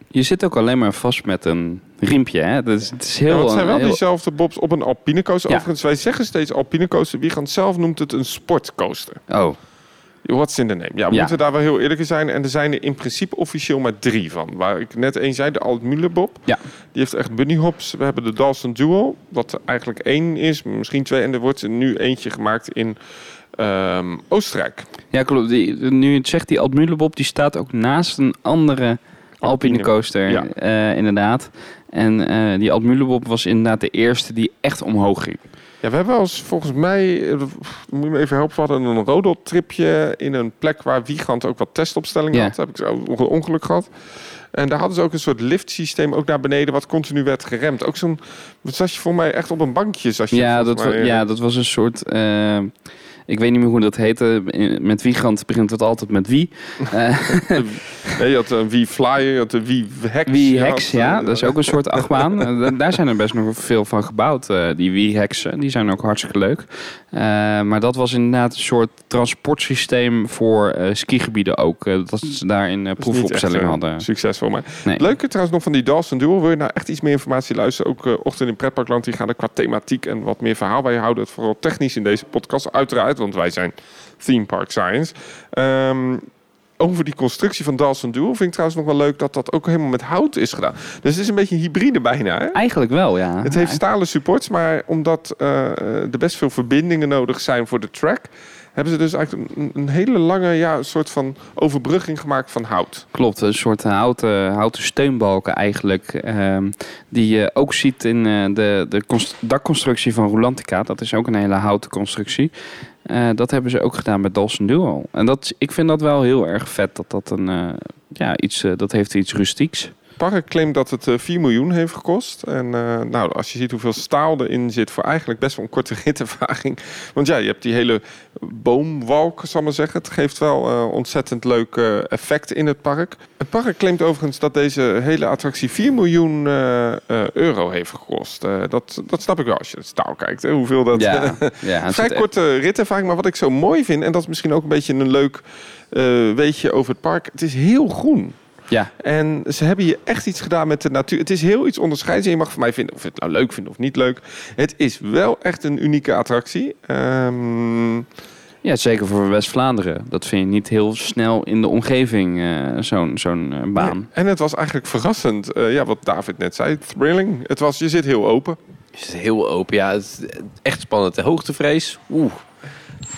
B: Je zit ook alleen maar vast met een riempje. Hè? Dat is, het is heel,
A: Ja, het zijn wel
B: heel-
A: diezelfde bobs op een alpine coaster.
B: Ja.
A: Overigens, wij zeggen steeds alpine coaster. Wiegand zelf noemt het een sportcoaster.
B: Oh,
A: What's in the name? Ja, we
B: Ja.
A: moeten daar wel heel eerlijk in zijn. En er zijn er in principe officieel maar drie van. Waar ik net één zei, de Altmüller Bob.
B: Ja.
A: Die heeft echt bunny hops. We hebben de Dalston Duo, wat eigenlijk één is, misschien twee. En er wordt er nu eentje gemaakt in ehm, Oostenrijk.
B: ja klopt. Die, nu het zegt, die Altmühlebob, die staat ook naast een andere Alpine coaster.
A: ja.
B: eh, inderdaad. En eh, die Altmühlebob was inderdaad de eerste die echt omhoog ging.
A: Ja, we hebben eens volgens mij, eh, moet je me even helpen, we hadden een rodeltripje in een plek waar Wiegand ook wat testopstellingen
B: Ja.
A: had. Daar heb ik zo onge- ongeluk gehad. En daar hadden ze ook een soort liftsysteem ook naar beneden, wat continu werd geremd. Ook zo'n, wat zat je voor mij echt op een bankje? Zat je
B: Ja dat, wa-
A: mij, eh,
B: ja, dat was een soort... ik weet niet meer hoe dat heette. Met Wiegand begint het altijd met wie. <laughs> Eh,
A: Nee, je had een wie flyer, je had een wie hex.
B: Wie Hex, ja,
A: eh,
B: dat is ook een soort achtbaan. <laughs> Eh, da- Daar zijn er best nog veel van gebouwd, eh, die Wie Hexen. Die zijn ook hartstikke leuk. Eh, maar dat was inderdaad een soort transportsysteem voor eh, skigebieden ook. eh, dat ze daar in eh, proefopstelling
A: eh,
B: hadden.
A: Succesvol, maar
B: Nee.
A: Leuke trouwens nog van die Dawson Duel. Wil je nou echt iets meer informatie luisteren? Ook eh, Ochtend in Pretparkland. Die gaan er qua thematiek en wat meer verhaal bij houden. Het vooral technisch in deze podcast. Uiteraard, want wij zijn Theme Park Science. Ehm, over die constructie van Dawson Duel vind ik trouwens nog wel leuk dat dat ook helemaal met hout is gedaan. Dus het is een beetje een hybride bijna. Hè?
B: Eigenlijk wel, ja.
A: Het heeft stalen supports, maar omdat eh, er best veel verbindingen nodig zijn voor de track, hebben ze dus eigenlijk een, een hele lange ja, soort van overbrugging gemaakt van hout.
B: Klopt, een soort houten, houten steunbalken eigenlijk. ehm, die je ook ziet in eh, de, de const- dakconstructie van Rolantica. Dat is ook een hele houten constructie. Eh, dat hebben ze ook gedaan met Dawson Duo. En dat, ik vind dat wel heel erg vet. Dat dat een, eh, ja, iets, eh, dat heeft iets rustieks.
A: Park claimt dat het eh, 4 miljoen heeft gekost. En eh, nou, als je ziet hoeveel staal erin zit voor eigenlijk best wel een korte <laughs> ritervaring. Want ja, je hebt die hele boomwalk, zal ik maar zeggen. Het geeft wel eh, ontzettend leuk eh, effect in het park. Het park claimt overigens dat deze hele attractie 4 miljoen eh, eh, euro heeft gekost. Eh, dat, dat snap ik wel als je het staal kijkt. Hè, hoeveel dat...
B: Ja, ja,
A: Vrij korte ritervaring, maar wat ik zo mooi vind... en dat is misschien ook een beetje een leuk eh, weetje over het park... het is heel groen.
B: Ja,
A: En ze hebben hier echt iets gedaan met de natuur. Het is heel iets onderscheidends. En je mag van mij vinden of je het nou leuk vindt of niet leuk. Het is wel echt een unieke attractie. Ehm,
B: ja, zeker voor West-Vlaanderen. Dat vind je niet heel snel in de omgeving, eh, zo'n zo'n eh, baan.
A: En het was eigenlijk verrassend. eh, ja, wat David net zei. Thrilling. Het was, je zit heel open.
C: Het is heel open, ja. Het is echt spannend. De hoogtevrees, oeh.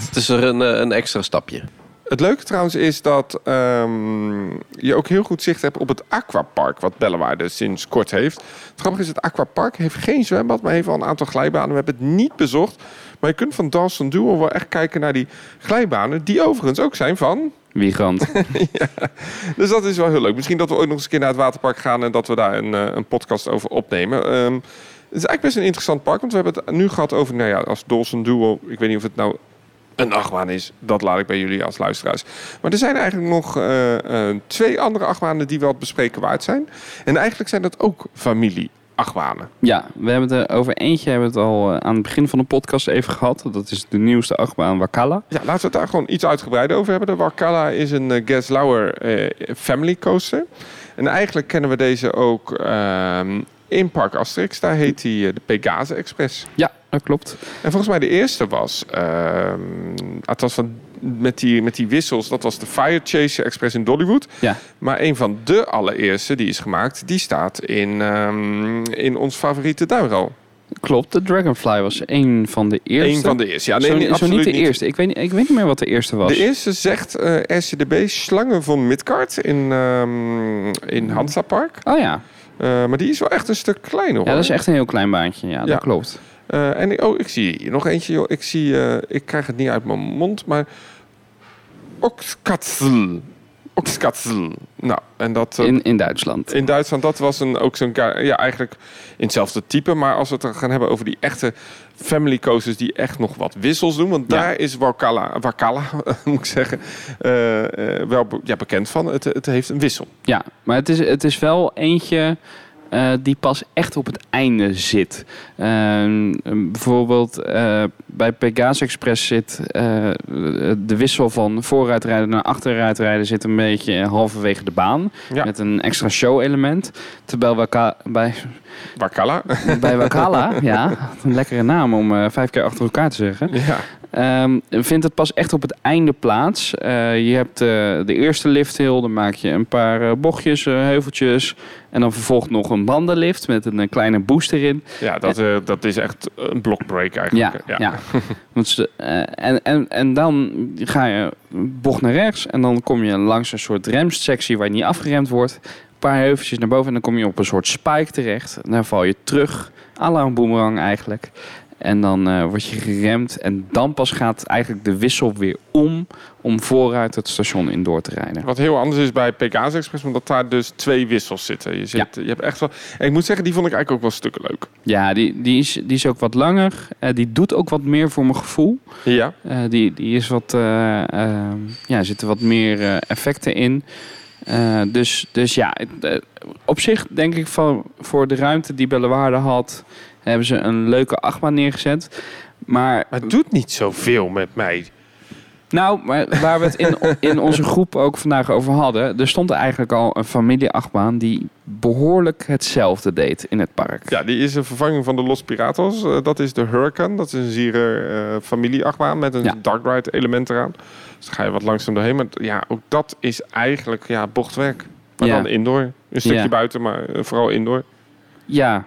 C: Het is er een, een extra stapje.
A: Het leuke trouwens is dat ehm, je ook heel goed zicht hebt op het aquapark wat Bellewaarde sinds kort heeft. Het grappige is, het aquapark heeft geen zwembad, maar heeft wel een aantal glijbanen. We hebben het niet bezocht, maar je kunt van Dawson Duel wel echt kijken naar die glijbanen, die overigens ook zijn van...
B: Wiegand. <laughs>
A: Dus dat is wel heel leuk. Misschien dat we ooit nog eens een keer naar het waterpark gaan en dat we daar een, eh, een podcast over opnemen. Ehm, het is eigenlijk best een interessant park, want we hebben het nu gehad over, nou ja, als Dawson Duel. Ik weet niet of het nou een achtbaan is. Dat laat ik bij jullie als luisteraars. Maar er zijn eigenlijk nog eh, eh, twee andere achtbanen die wel het bespreken waard zijn. En eigenlijk zijn dat ook familie achtbanen.
B: Ja, we hebben het er over eentje hebben het al eh, aan het begin van de podcast even gehad. Dat is de nieuwste achtbaan Wakala.
A: Ja, laten we het daar gewoon iets uitgebreider over hebben. De Wakala is een uh, Gas Lauer eh, family coaster. En eigenlijk kennen we deze ook ehm, in Park Asterix. Daar heet hij de Pegase Express.
B: Ja, dat klopt.
A: En volgens mij de eerste was, ehm het was van, met, die, met die wissels, dat was de Fire Chaser Express in Dollywood.
B: Ja,
A: Maar een van de allereerste die is gemaakt, die staat in, ehm, in ons favoriete duinrol.
B: klopt. De Dragonfly was een van de eerste.
A: Eén van de eerste. Ja,
B: zo,
A: nee,
B: niet- zo niet de eerste. Ik weet, niet- ik weet niet meer wat de eerste was.
A: De eerste zegt RCDB Slangen van Midgard in, ehm in Hansa Park.
B: Oh ja.
A: Eh, maar die is wel echt een stuk kleiner hoor.
B: ja, dat is echt een heel klein baantje. Ja,
A: Ja.
B: dat klopt.
A: Eh, en ik- oh, ik zie hier nog eentje. Joh. Ik zie, eh, ik krijg het niet uit mijn mond, maar Oxkatzel. Oxkatzel. Nou, en dat eh,
B: In, in Duitsland.
A: in Duitsland, dat was een, ook zo'n, ja, eigenlijk in hetzelfde type. Maar als we het gaan hebben over die echte family coasters die echt nog wat wissels doen. Want
B: Ja.
A: daar is Wakala, Wakala <laughs> moet ik zeggen, wel ja, bekend van. Het, het heeft een wissel.
B: Ja, maar het is, het is wel eentje eh, die pas echt op het einde zit. Ehm, bijvoorbeeld eh, bij Pegasus Express zit eh, de wissel van vooruitrijden naar achteruitrijden zit een beetje halverwege de baan.
A: Ja.
B: Met een extra show element. Terwijl Waka, bij,
A: Wakala.
B: bij Wakala, ja, <laughs> een lekkere naam om vijf keer achter elkaar te zeggen.
A: ja.
B: Ehm, vindt het pas echt op het einde plaats. Eh, je hebt eh, de eerste lifthill, dan maak je een paar eh, bochtjes, heuveltjes. En dan vervolgt nog een bandenlift met een, kleine boost erin.
A: Ja, dat, dat is echt een blockbreak
B: Ja,
A: eigenlijk.
B: ja. <laughs> Want eh, en, en, en dan ga je bocht naar rechts en dan kom je langs een soort remsectie waar niet afgeremd wordt. Een paar heuveltjes naar boven en dan kom je op een soort spike terecht. En dan val je terug, à la een boomerang eigenlijk. En dan eh, word je geremd en dan pas gaat eigenlijk de wissel weer om om vooruit het station in door te rijden.
A: Wat heel anders is bij Pegasus Express, omdat daar dus twee wissels zitten. Je, zit, je hebt echt wel. En ik moet zeggen, die vond ik eigenlijk ook wel stukken leuk.
B: Ja, die, die, is, die is ook wat langer. Eh, die doet ook wat meer voor mijn gevoel.
A: Ja.
B: Eh, die, die is wat, ja, er zitten wat meer effecten in. Dus, dus ja, op zich denk ik van voor de ruimte die Bellewaarde had, hebben ze een leuke achtbaan neergezet. Maar,
A: Maar het doet niet zoveel met mij.
B: nou, maar waar we het in, <laughs> in onze groep ook vandaag over hadden, er stond eigenlijk al een familie-achtbaan die behoorlijk hetzelfde deed in het park.
A: Ja, die is een vervanging van de Los Piratos. Eh, dat is de Hurricane. Dat is een Zierer eh familieachtbaan met een
B: Ja.
A: dark ride element eraan. Dus dan ga je wat langzaam doorheen. Maar ja, ook dat is eigenlijk ja, bochtwerk. Maar
B: Ja.
A: dan indoor. Een stukje
B: Ja.
A: buiten, maar eh, vooral indoor.
B: Ja,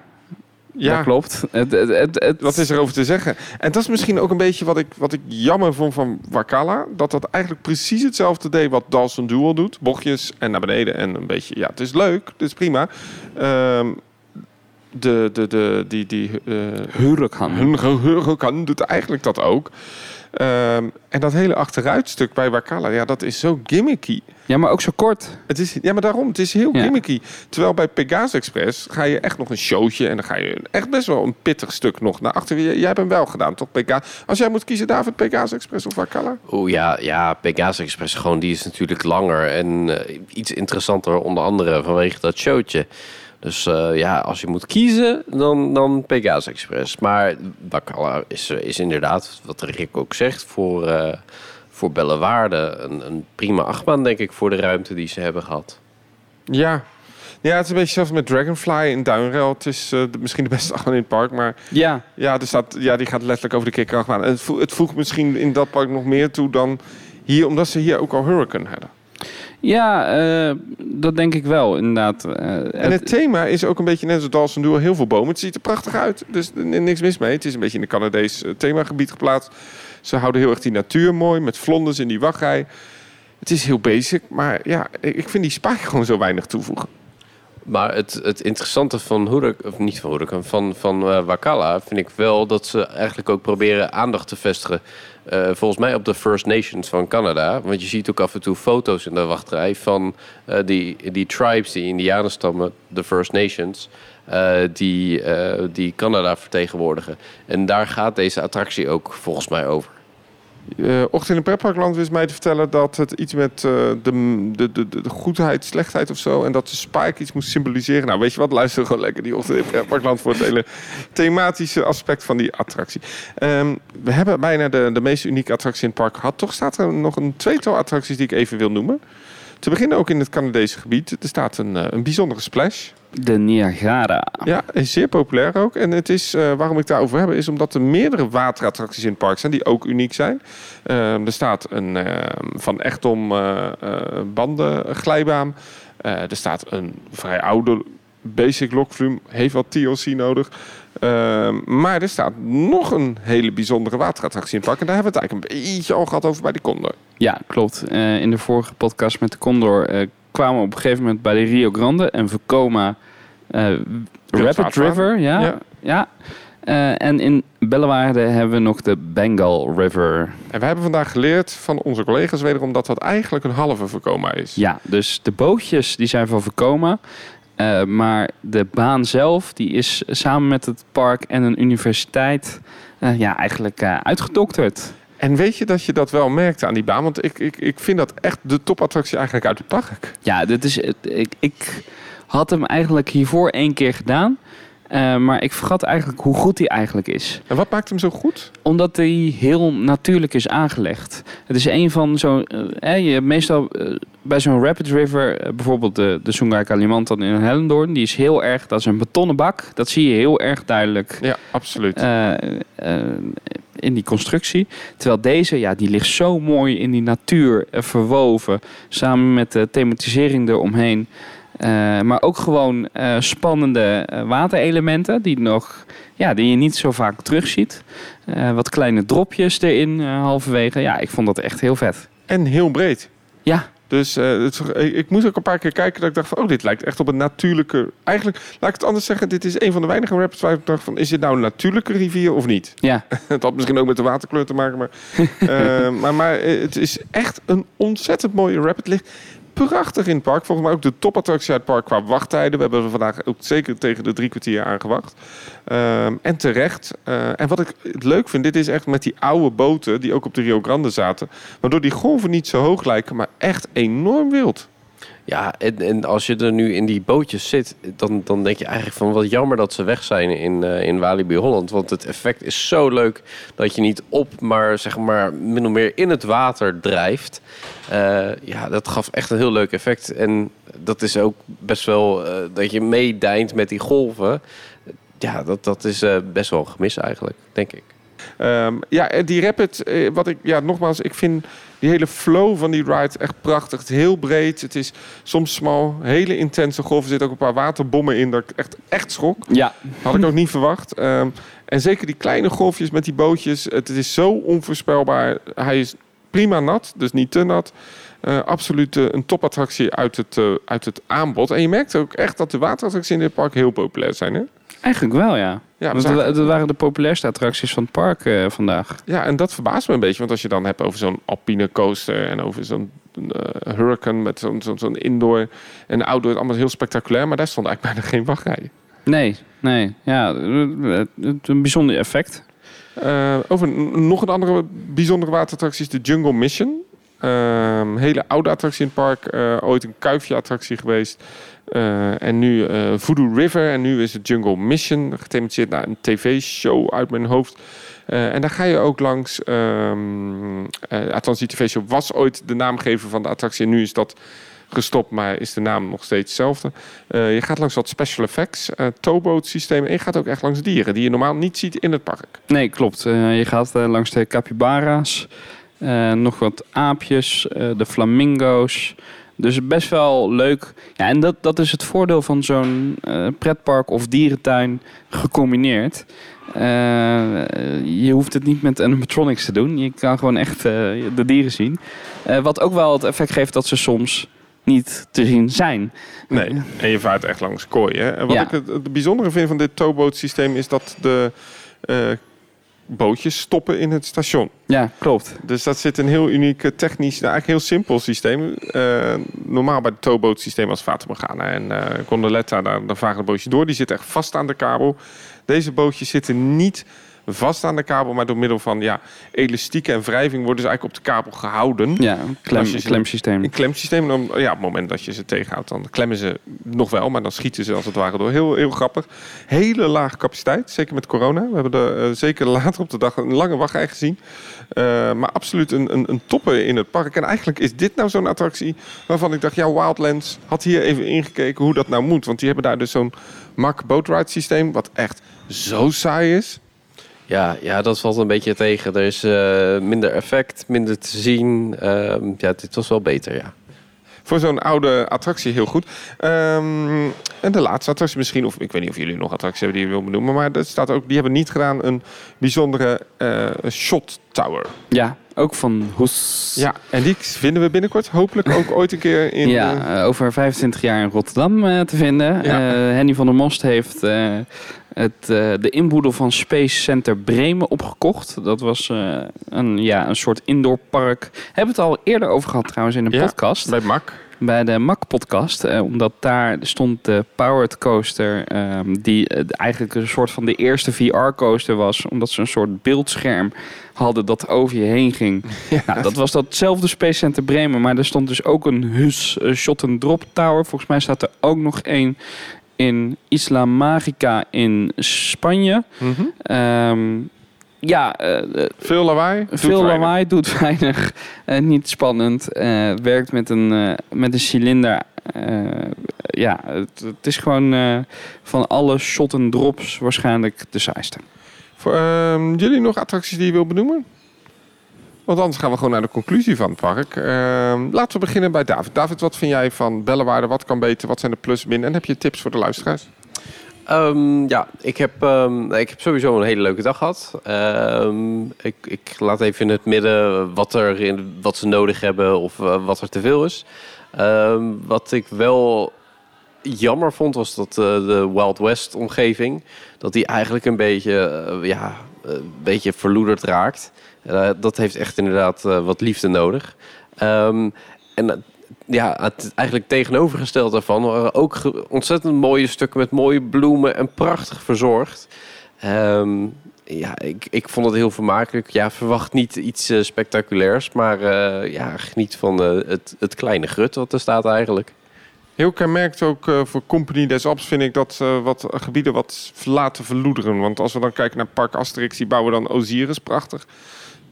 A: Ja,
B: dat klopt. Het, het, het, het-
A: wat is er over te zeggen? En dat is misschien ook een beetje wat ik, wat ik jammer vond van Wakala. Dat dat eigenlijk precies hetzelfde deed wat Dawson Duel doet. Bochtjes en naar beneden en een beetje... Ja, het is leuk. Het is prima. Ehm, de, de, de, die, die,
B: Hurricane.
A: hun geheugen doet eigenlijk dat ook. Ehm, en dat hele achteruitstuk bij Wakala, ja, dat is zo gimmicky.
B: Ja, maar ook zo kort.
A: Het is, ja, maar daarom, het is heel
B: Ja.
A: gimmicky. Terwijl bij Pegasus Express ga je echt nog een showtje... en dan ga je echt best wel een pittig stuk nog naar achter. Jij jij hebt hem wel gedaan, toch, PK? Als jij moet kiezen, David, Pegasus Express of Wakala?
C: Oeh ja, ja, Pegasus Express gewoon, die is natuurlijk langer en eh, iets interessanter onder andere vanwege dat showtje. Dus eh, ja, als je moet kiezen, dan, dan Pegasus Express. Maar Bacala is, is inderdaad, wat Rick ook zegt, voor, eh voor Bellewaarde een, een prima achtbaan, denk ik, voor de ruimte die ze hebben gehad.
A: Ja. Ja, het is een beetje zelfs met Dragonfly in Duinrail. Het is eh, de- misschien de beste achtbaan in het park, maar
B: Ja,
A: ja, er staat, ja, die gaat letterlijk over de kikkrachtbaan. En het, vo- het voegt misschien in dat park nog meer toe dan hier, omdat ze hier ook al Hurricane hadden.
B: Ja, eh, dat denk ik wel, inderdaad. Eh,
A: En het thema is ook een beetje net als Dawson Duel, heel veel bomen. Het ziet er prachtig uit, dus er niks mis mee. Het is een beetje in de Canadees eh, themagebied geplaatst. Ze houden heel erg die natuur mooi, met vlonders in die wachtrij. Het is heel basic, maar ja, ik vind die Spike gewoon zo weinig toevoegen.
C: Maar het, het interessante van Hurricane, of niet van Hurricane, van, van eh, Wakala vind ik wel dat ze eigenlijk ook proberen aandacht te vestigen. eh, volgens mij op de First Nations van Canada. Want je ziet ook af en toe foto's in de wachtrij van eh, die, die tribes, die indianenstammen, de First Nations, die, die Canada vertegenwoordigen. En daar gaat deze attractie ook volgens mij over.
A: Eh Ochtend in een pretparkland wist mij te vertellen dat het iets met eh, de, de, de, goedheid, slechtheid of zo. En dat de Spike iets moest symboliseren. Nou, weet je wat? Luister gewoon lekker die Ochtend in een pretparkland voor het hele thematische aspect van die attractie. Ehm, we hebben bijna de, de meest unieke attractie in het park gehad. Toch staat er nog een tweetal attracties die ik even wil noemen. Te beginnen ook in het Canadese gebied. Er staat een, eh, een bijzondere splash.
B: De Niagara.
A: Ja, is zeer populair ook. En het is, eh, waarom ik daarover heb, is omdat er meerdere waterattracties in het park zijn die ook uniek zijn. Ehm, er staat een ehm, van Echtom eh eh, banden glijbaan. Er staat een vrij oude basic lokflume, heeft wat TLC nodig. Ehm, maar er staat nog een hele bijzondere waterattractie in het park. En daar hebben we het eigenlijk een beetje al gehad over bij de Condor.
B: Ja, klopt. In de vorige podcast met de Condor kwamen op een gegeven moment bij de Rio Grande en Vekoma eh, Rapid. River. Ja,
A: Ja.
B: ja. Eh, en in Bellewaarde hebben we nog de Bengal River.
A: En we hebben vandaag geleerd van onze collega's wederom dat dat eigenlijk een halve voorkoma is.
B: Ja, dus de bootjes die zijn van Vekoma. Eh, maar de baan zelf, die is samen met het park en een universiteit ja, eigenlijk uitgedokterd.
A: En weet je dat je dat wel merkte aan die baan? Want ik, ik, ik vind dat echt de topattractie eigenlijk uit het park.
B: Ja, dit is, ik, ik had hem eigenlijk hiervoor één keer gedaan. eh, maar ik vergat eigenlijk hoe goed hij eigenlijk is.
A: En wat maakt hem zo goed?
B: Omdat hij heel natuurlijk is aangelegd. Het is een van zo'n... eh, je hebt meestal eh, bij zo'n Rapid River... bijvoorbeeld de, de Sungai Kalimantan in Hellendoorn... die is heel erg... Dat is een betonnen bak. Dat zie je heel erg duidelijk
A: Ja, absoluut.
B: In die constructie. Terwijl deze, ja, die ligt zo mooi in die natuur eh, verwoven. Samen met de thematisering eromheen. Eh, maar ook gewoon eh, spannende waterelementen die, nog, ja, die je niet zo vaak terugziet. Eh wat kleine dropjes erin halverwege. Ja, ik vond dat echt heel vet.
A: En heel breed.
B: Ja,
A: Dus eh, het, ik, ik moest ook een paar keer kijken dat ik dacht van... oh, dit lijkt echt op een natuurlijke... Eigenlijk, laat ik het anders zeggen... dit is een van de weinige rapids waar ik dacht van... is dit nou een natuurlijke rivier of niet?
B: ja, <laughs>
A: Het had misschien ook met de waterkleur te maken, maar... <laughs> eh, maar, maar het is echt een ontzettend mooie rapid. Ligt prachtig in het park. Volgens mij ook de topattractie uit het park qua wachttijden. We hebben er vandaag ook zeker tegen de drie kwartier aangewacht. Ehm, en terecht. Eh, en wat ik leuk vind, dit is echt met die oude boten... die ook op de Rio Grande zaten. Waardoor die golven niet zo hoog lijken, maar echt enorm wild.
C: Ja, en, en als je er nu in die bootjes zit, dan, dan denk je eigenlijk van wat jammer dat ze weg zijn in, eh, in Walibi Holland. Want het effect is zo leuk dat je niet op, maar zeg maar min of meer in het water drijft. Eh, ja, dat gaf echt een heel leuk effect. En dat is ook best wel eh, dat je meedijnt met die golven. Ja, dat, dat is best wel een gemis eigenlijk, denk ik.
A: Ehm, ja, en die rapid, wat ik, ja, nogmaals, ik vind die hele flow van die ride echt prachtig. Het is heel breed, het is soms smal, hele intense golven. Er zitten ook een paar waterbommen in, dat ik echt, echt schrok.
B: ja.
A: Had ik ook niet verwacht. Ehm, en zeker die kleine golfjes met die bootjes, het, is zo onvoorspelbaar. Hij is prima nat, dus niet te nat. Eh, absoluut een topattractie uit het, eh, uit het aanbod. En je merkt ook echt dat de waterattracties in dit park heel populair zijn. Hè?
B: Eigenlijk wel, ja.
A: Ja,
B: Want dat, dat waren de populairste attracties van het park eh, vandaag.
A: Ja, en dat verbaast me een beetje. Want als je dan hebt over zo'n alpine coaster en over zo'n eh, hurricane met zo'n zo'n zo'n indoor en outdoor, allemaal heel spectaculair. Maar daar stond eigenlijk bijna geen wachtrij.
B: Nee, nee. Ja, een bijzonder effect.
A: Eh, over nog een andere bijzondere waterattractie is de Jungle Mission. Ehm, hele oude attractie in het park. Ooit een kuifje-attractie geweest. Eh, en nu eh, Voodoo River. En nu is het Jungle Mission gethematiseerd naar een tv-show uit mijn hoofd. Eh, en daar ga je ook langs. ehm eh, althans, tv-show was ooit de naamgever van de attractie. En nu is dat gestopt, maar is de naam nog steeds hetzelfde. Je gaat langs wat special effects, towboat systemen. En je gaat ook echt langs dieren die je normaal niet ziet in het park.
B: Nee, klopt. Je gaat langs de capybara's, nog wat aapjes, de flamingo's, Dus best wel leuk. Ja, en dat, dat is het voordeel van zo'n eh, pretpark of dierentuin gecombineerd. Eh, je hoeft het niet met animatronics te doen. Je kan gewoon echt eh, de dieren zien. Wat ook wel het effect geeft dat ze soms niet te zien zijn.
A: Nee, en je vaart echt langs kooien. En wat
B: Ja.
A: ik het, het bijzondere vind van dit towboat-systeem is dat de eh, bootjes stoppen in het station.
B: Ja, klopt.
A: Dus dat zit een heel uniek eh, technisch, nou, eigenlijk heel simpel systeem. Eh, normaal bij het towboat-systeem als Fata Morgana en eh Gondoletta, daar, daar varen de bootjes door. Die zitten echt vast aan de kabel. Deze bootjes zitten niet vast aan de kabel, maar door middel van ja, elastieken en wrijving worden ze eigenlijk op de kabel gehouden.
B: Ja, een klem,
A: ze-
B: klemsysteem.
A: Een klemsysteem, dan, ja, op het moment dat je ze tegenhoudt, dan klemmen ze nog wel, maar dan schieten ze als het ware door. Heel, heel grappig. Hele lage capaciteit, zeker met corona. We hebben er eh, zeker later op de dag een lange wachtrij gezien. Eh, maar absoluut een, een, een topper in het park. En eigenlijk is dit nou zo'n attractie waarvan ik dacht, ja, Wildlands had hier even ingekeken hoe dat nou moet. Want die hebben daar dus zo'n Mack Boat Ride systeem, wat echt zo saai is.
C: Ja, ja, dat valt een beetje tegen. Er is eh, minder effect, minder te zien. Ehm, ja, dit was wel beter, ja.
A: Voor zo'n oude attractie heel goed. Ehm, en de laatste attractie misschien, of ik weet niet of jullie nog attracties hebben die je wil benoemen, maar dat staat ook, die hebben niet gedaan een bijzondere eh, shot tower.
B: Ja, ook van Hoes.
A: Ja, en die vinden we binnenkort hopelijk ook ooit een keer in.
B: ja, eh, over 25 jaar in Rotterdam eh, te vinden.
A: Ja.
B: Eh, Henny van der Most heeft eh, het, eh, de inboedel van Space Center Bremen opgekocht. Dat was eh, een, ja, een soort indoorpark. Hebben we het al eerder over gehad trouwens in een
A: Ja.
B: podcast.
A: bij Mac.
B: Bij de MAC-podcast. eh, omdat daar stond de Powered Coaster. ehm, die eigenlijk een soort van de eerste VR-coaster was. Omdat ze een soort beeldscherm hadden dat over je heen ging. <laughs> Nou, dat was datzelfde Space Center Bremen. Maar er stond dus ook een Hus Shot and Drop Tower. Volgens mij staat er ook nog één in Isla Magica in Spanje.
A: Mhm.
B: Ehm, ja, eh, eh,
A: Veel lawaai. doet
B: veel
A: weinig.
B: lawaai, doet <laughs> weinig. eh, niet spannend. eh, werkt met een, met een cilinder. Ja, het, het is gewoon van alle shot en drops waarschijnlijk de saaiste.
A: Voor, ehm, jullie nog attracties die je wil benoemen? Want anders gaan we gewoon naar de conclusie van het park. Ehm, laten we beginnen bij David. David, wat vind jij van bellenwaarde? Wat kan beter? Wat zijn de plus min? En heb je tips voor de luisteraars?
C: Ehm, ja, ik heb, ehm, ik heb sowieso een hele leuke dag gehad. Ik, ik laat even in het midden wat, er in, wat ze nodig hebben of eh, wat er te veel is. Wat ik wel jammer vond, was dat eh, de Wild West omgeving... dat die eigenlijk een beetje, eh, ja, een beetje verloederd raakt. Eh, dat heeft echt inderdaad eh, wat liefde nodig. Ehm, en eh, ja, het eigenlijk tegenovergesteld daarvan waren ook ontzettend mooie stukken met mooie bloemen en prachtig verzorgd. Ehm, ja, ik, ik vond het heel vermakelijk. Ja, verwacht niet iets spectaculairs, maar ja, geniet van het, het kleine grut wat er staat eigenlijk.
A: Heel kenmerkt ook voor Company des Alps vind ik dat wat gebieden wat laten verloederen. Want als we dan kijken naar Park Asterix, die bouwen dan Osiris, prachtig.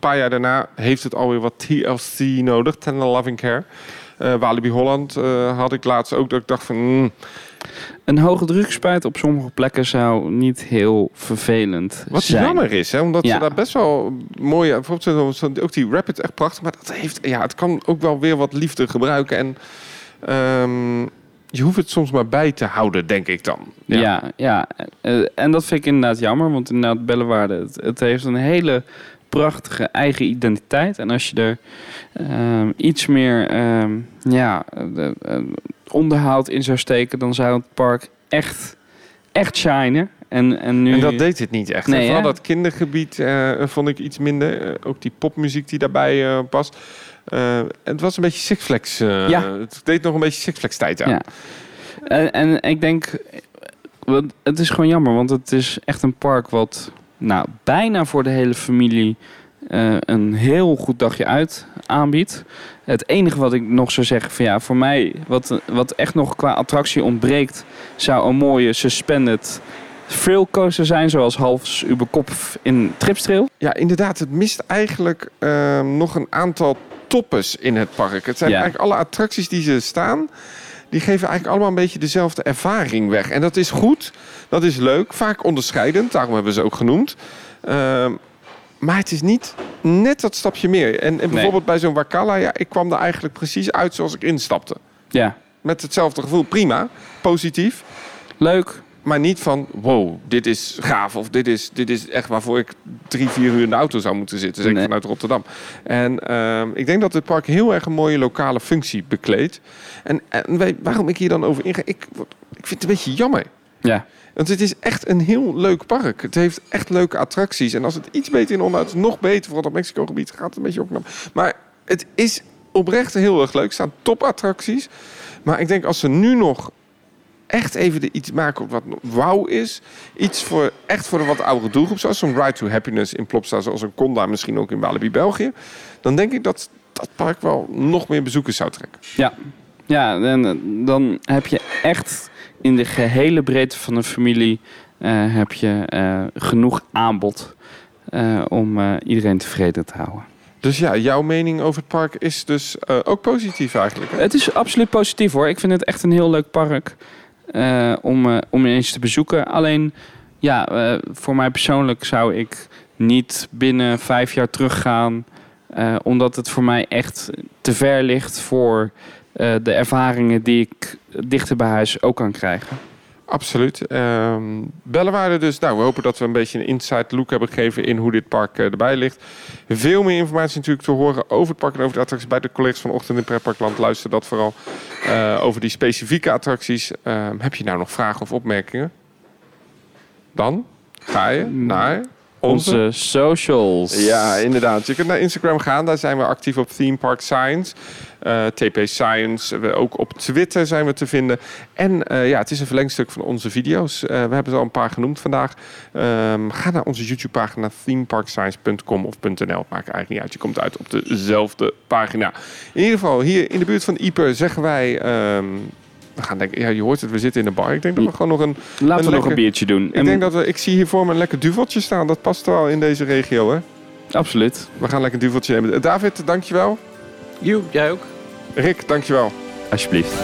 A: Paar jaar daarna heeft het alweer wat TLC nodig, Tender Loving Care. Eh, Walibi Holland eh, had ik laatst ook dat ik dacht van... mm,
B: Een hoge drukspuit op sommige plekken zou niet heel vervelend
A: wat
B: zijn.
A: jammer is, hè, omdat
B: Ja.
A: ze daar best wel mooie... Bijvoorbeeld ook die Rapid echt prachtig, maar dat heeft, ja, het kan ook wel weer wat liefde gebruiken. En ehm, je hoeft het soms maar bij te houden, denk ik dan.
B: Ja, ja. eh, en dat vind ik inderdaad jammer, want inderdaad Bellewaarde, het, het heeft een hele prachtige eigen identiteit. En als je er ehm, iets meer ehm, ja, eh, eh, onderhoud in zou steken, dan zou het park echt, echt shinen. En, en, nu,
A: En dat deed het niet echt.
B: Nee,
A: en vooral dat kindergebied eh, vond ik iets minder. Eh, ook die popmuziek die daarbij past. En het was een beetje Six Flags. eh,
B: Ja.
A: Het deed nog een beetje Six Flags tijd aan.
B: Ja. En, en ik denk, want het is gewoon jammer, want het is echt een park wat nou, bijna voor de hele familie eh, een heel goed dagje uit aanbiedt. Het enige wat ik nog zou zeggen, van ja, voor mij, wat, wat echt nog qua attractie ontbreekt, zou een mooie suspended thrill coaster zijn, zoals Hals über Kopf in Tripstrail.
A: Ja, inderdaad. Het mist eigenlijk eh, nog een aantal toppers in het park. Het zijn
B: Ja.
A: eigenlijk alle attracties die ze staan. Die geven eigenlijk allemaal een beetje dezelfde ervaring weg. En dat is goed. Dat is leuk. Vaak onderscheidend. Daarom hebben we ze ook genoemd. Ehm, maar het is niet net dat stapje meer. En, en bijvoorbeeld bij zo'n Wakala, ja, ik kwam er eigenlijk precies uit zoals ik instapte.
B: Ja,
A: Met hetzelfde gevoel, prima, positief.
B: leuk.
A: Maar niet van, wow, dit is gaaf. Of dit is, dit is echt waarvoor ik drie, vier uur in de auto zou moeten zitten. Zeker
B: Nee.
A: vanuit Rotterdam. En ehm, ik denk dat het park heel erg een mooie lokale functie bekleedt. En, en waarom ik hier dan over inga, ik, ik vind het een beetje jammer.
B: Ja,
A: Want het is echt een heel leuk park. Het heeft echt leuke attracties. En als het iets beter in onderhoud is, nog beter. Vooral dat Mexico-gebied gaat het een beetje opknappen. Maar het is oprecht heel erg leuk. Er staan topattracties. Maar ik denk als ze nu nog echt even de iets maken wat wauw is. Iets voor echt voor de wat oudere doelgroep. Zoals zo'n Ride to Happiness in Plopsa. Zoals een Conda misschien ook in Walibi, België. Dan denk ik dat dat park wel nog meer bezoekers zou trekken.
B: ja. Ja, en eh, dan heb je echt in de gehele breedte van een familie eh, heb je eh, genoeg aanbod om iedereen tevreden te houden.
A: Dus ja, jouw mening over het park is dus ook positief eigenlijk. hè?
B: Het is absoluut positief hoor. Ik vind het echt een heel leuk park eh, om, eh, om eens te bezoeken. Alleen, ja, eh, voor mij persoonlijk zou ik niet binnen vijf jaar teruggaan. omdat het voor mij echt te ver ligt voor de ervaringen die ik dichter bij huis ook kan krijgen.
A: Absoluut. Ehm bellenwaarde dus. Nou, we hopen dat we een beetje een inside look hebben gegeven in hoe dit park eh, erbij ligt. Veel meer informatie natuurlijk te horen over het park en over de attracties bij de collega's van Ochtend in Pretparkland. Luister dat vooral eh, over die specifieke attracties. Ehm, heb je nou nog vragen of opmerkingen? Dan ga je naar onze...
B: Onze socials.
A: Ja, inderdaad. Je kunt naar Instagram gaan. Daar zijn we actief op Theme Park Science. eh, TP Science. We, ook op Twitter zijn we te vinden. En eh, ja, het is een verlengstuk van onze video's. Eh, we hebben er al een paar genoemd vandaag. Ehm, ga naar onze YouTube-pagina themeparkscience.com of .nl. Maakt eigenlijk niet uit. Je komt uit op dezelfde pagina. In ieder geval, hier in de buurt van Ieper zeggen wij... ehm, we gaan denken, ja, je hoort het, we zitten in de bar. Ik denk dat we gewoon nog een...
B: Laten we nog een biertje doen.
A: Ik denk dat we, ik zie hier voor me een lekker duveltje staan. Dat past wel in deze regio, hè?
B: Absoluut.
A: We gaan lekker een duveltje nemen. David, dankjewel.
C: Joe, jij ook?
A: Rick, dankjewel.
B: Alsjeblieft.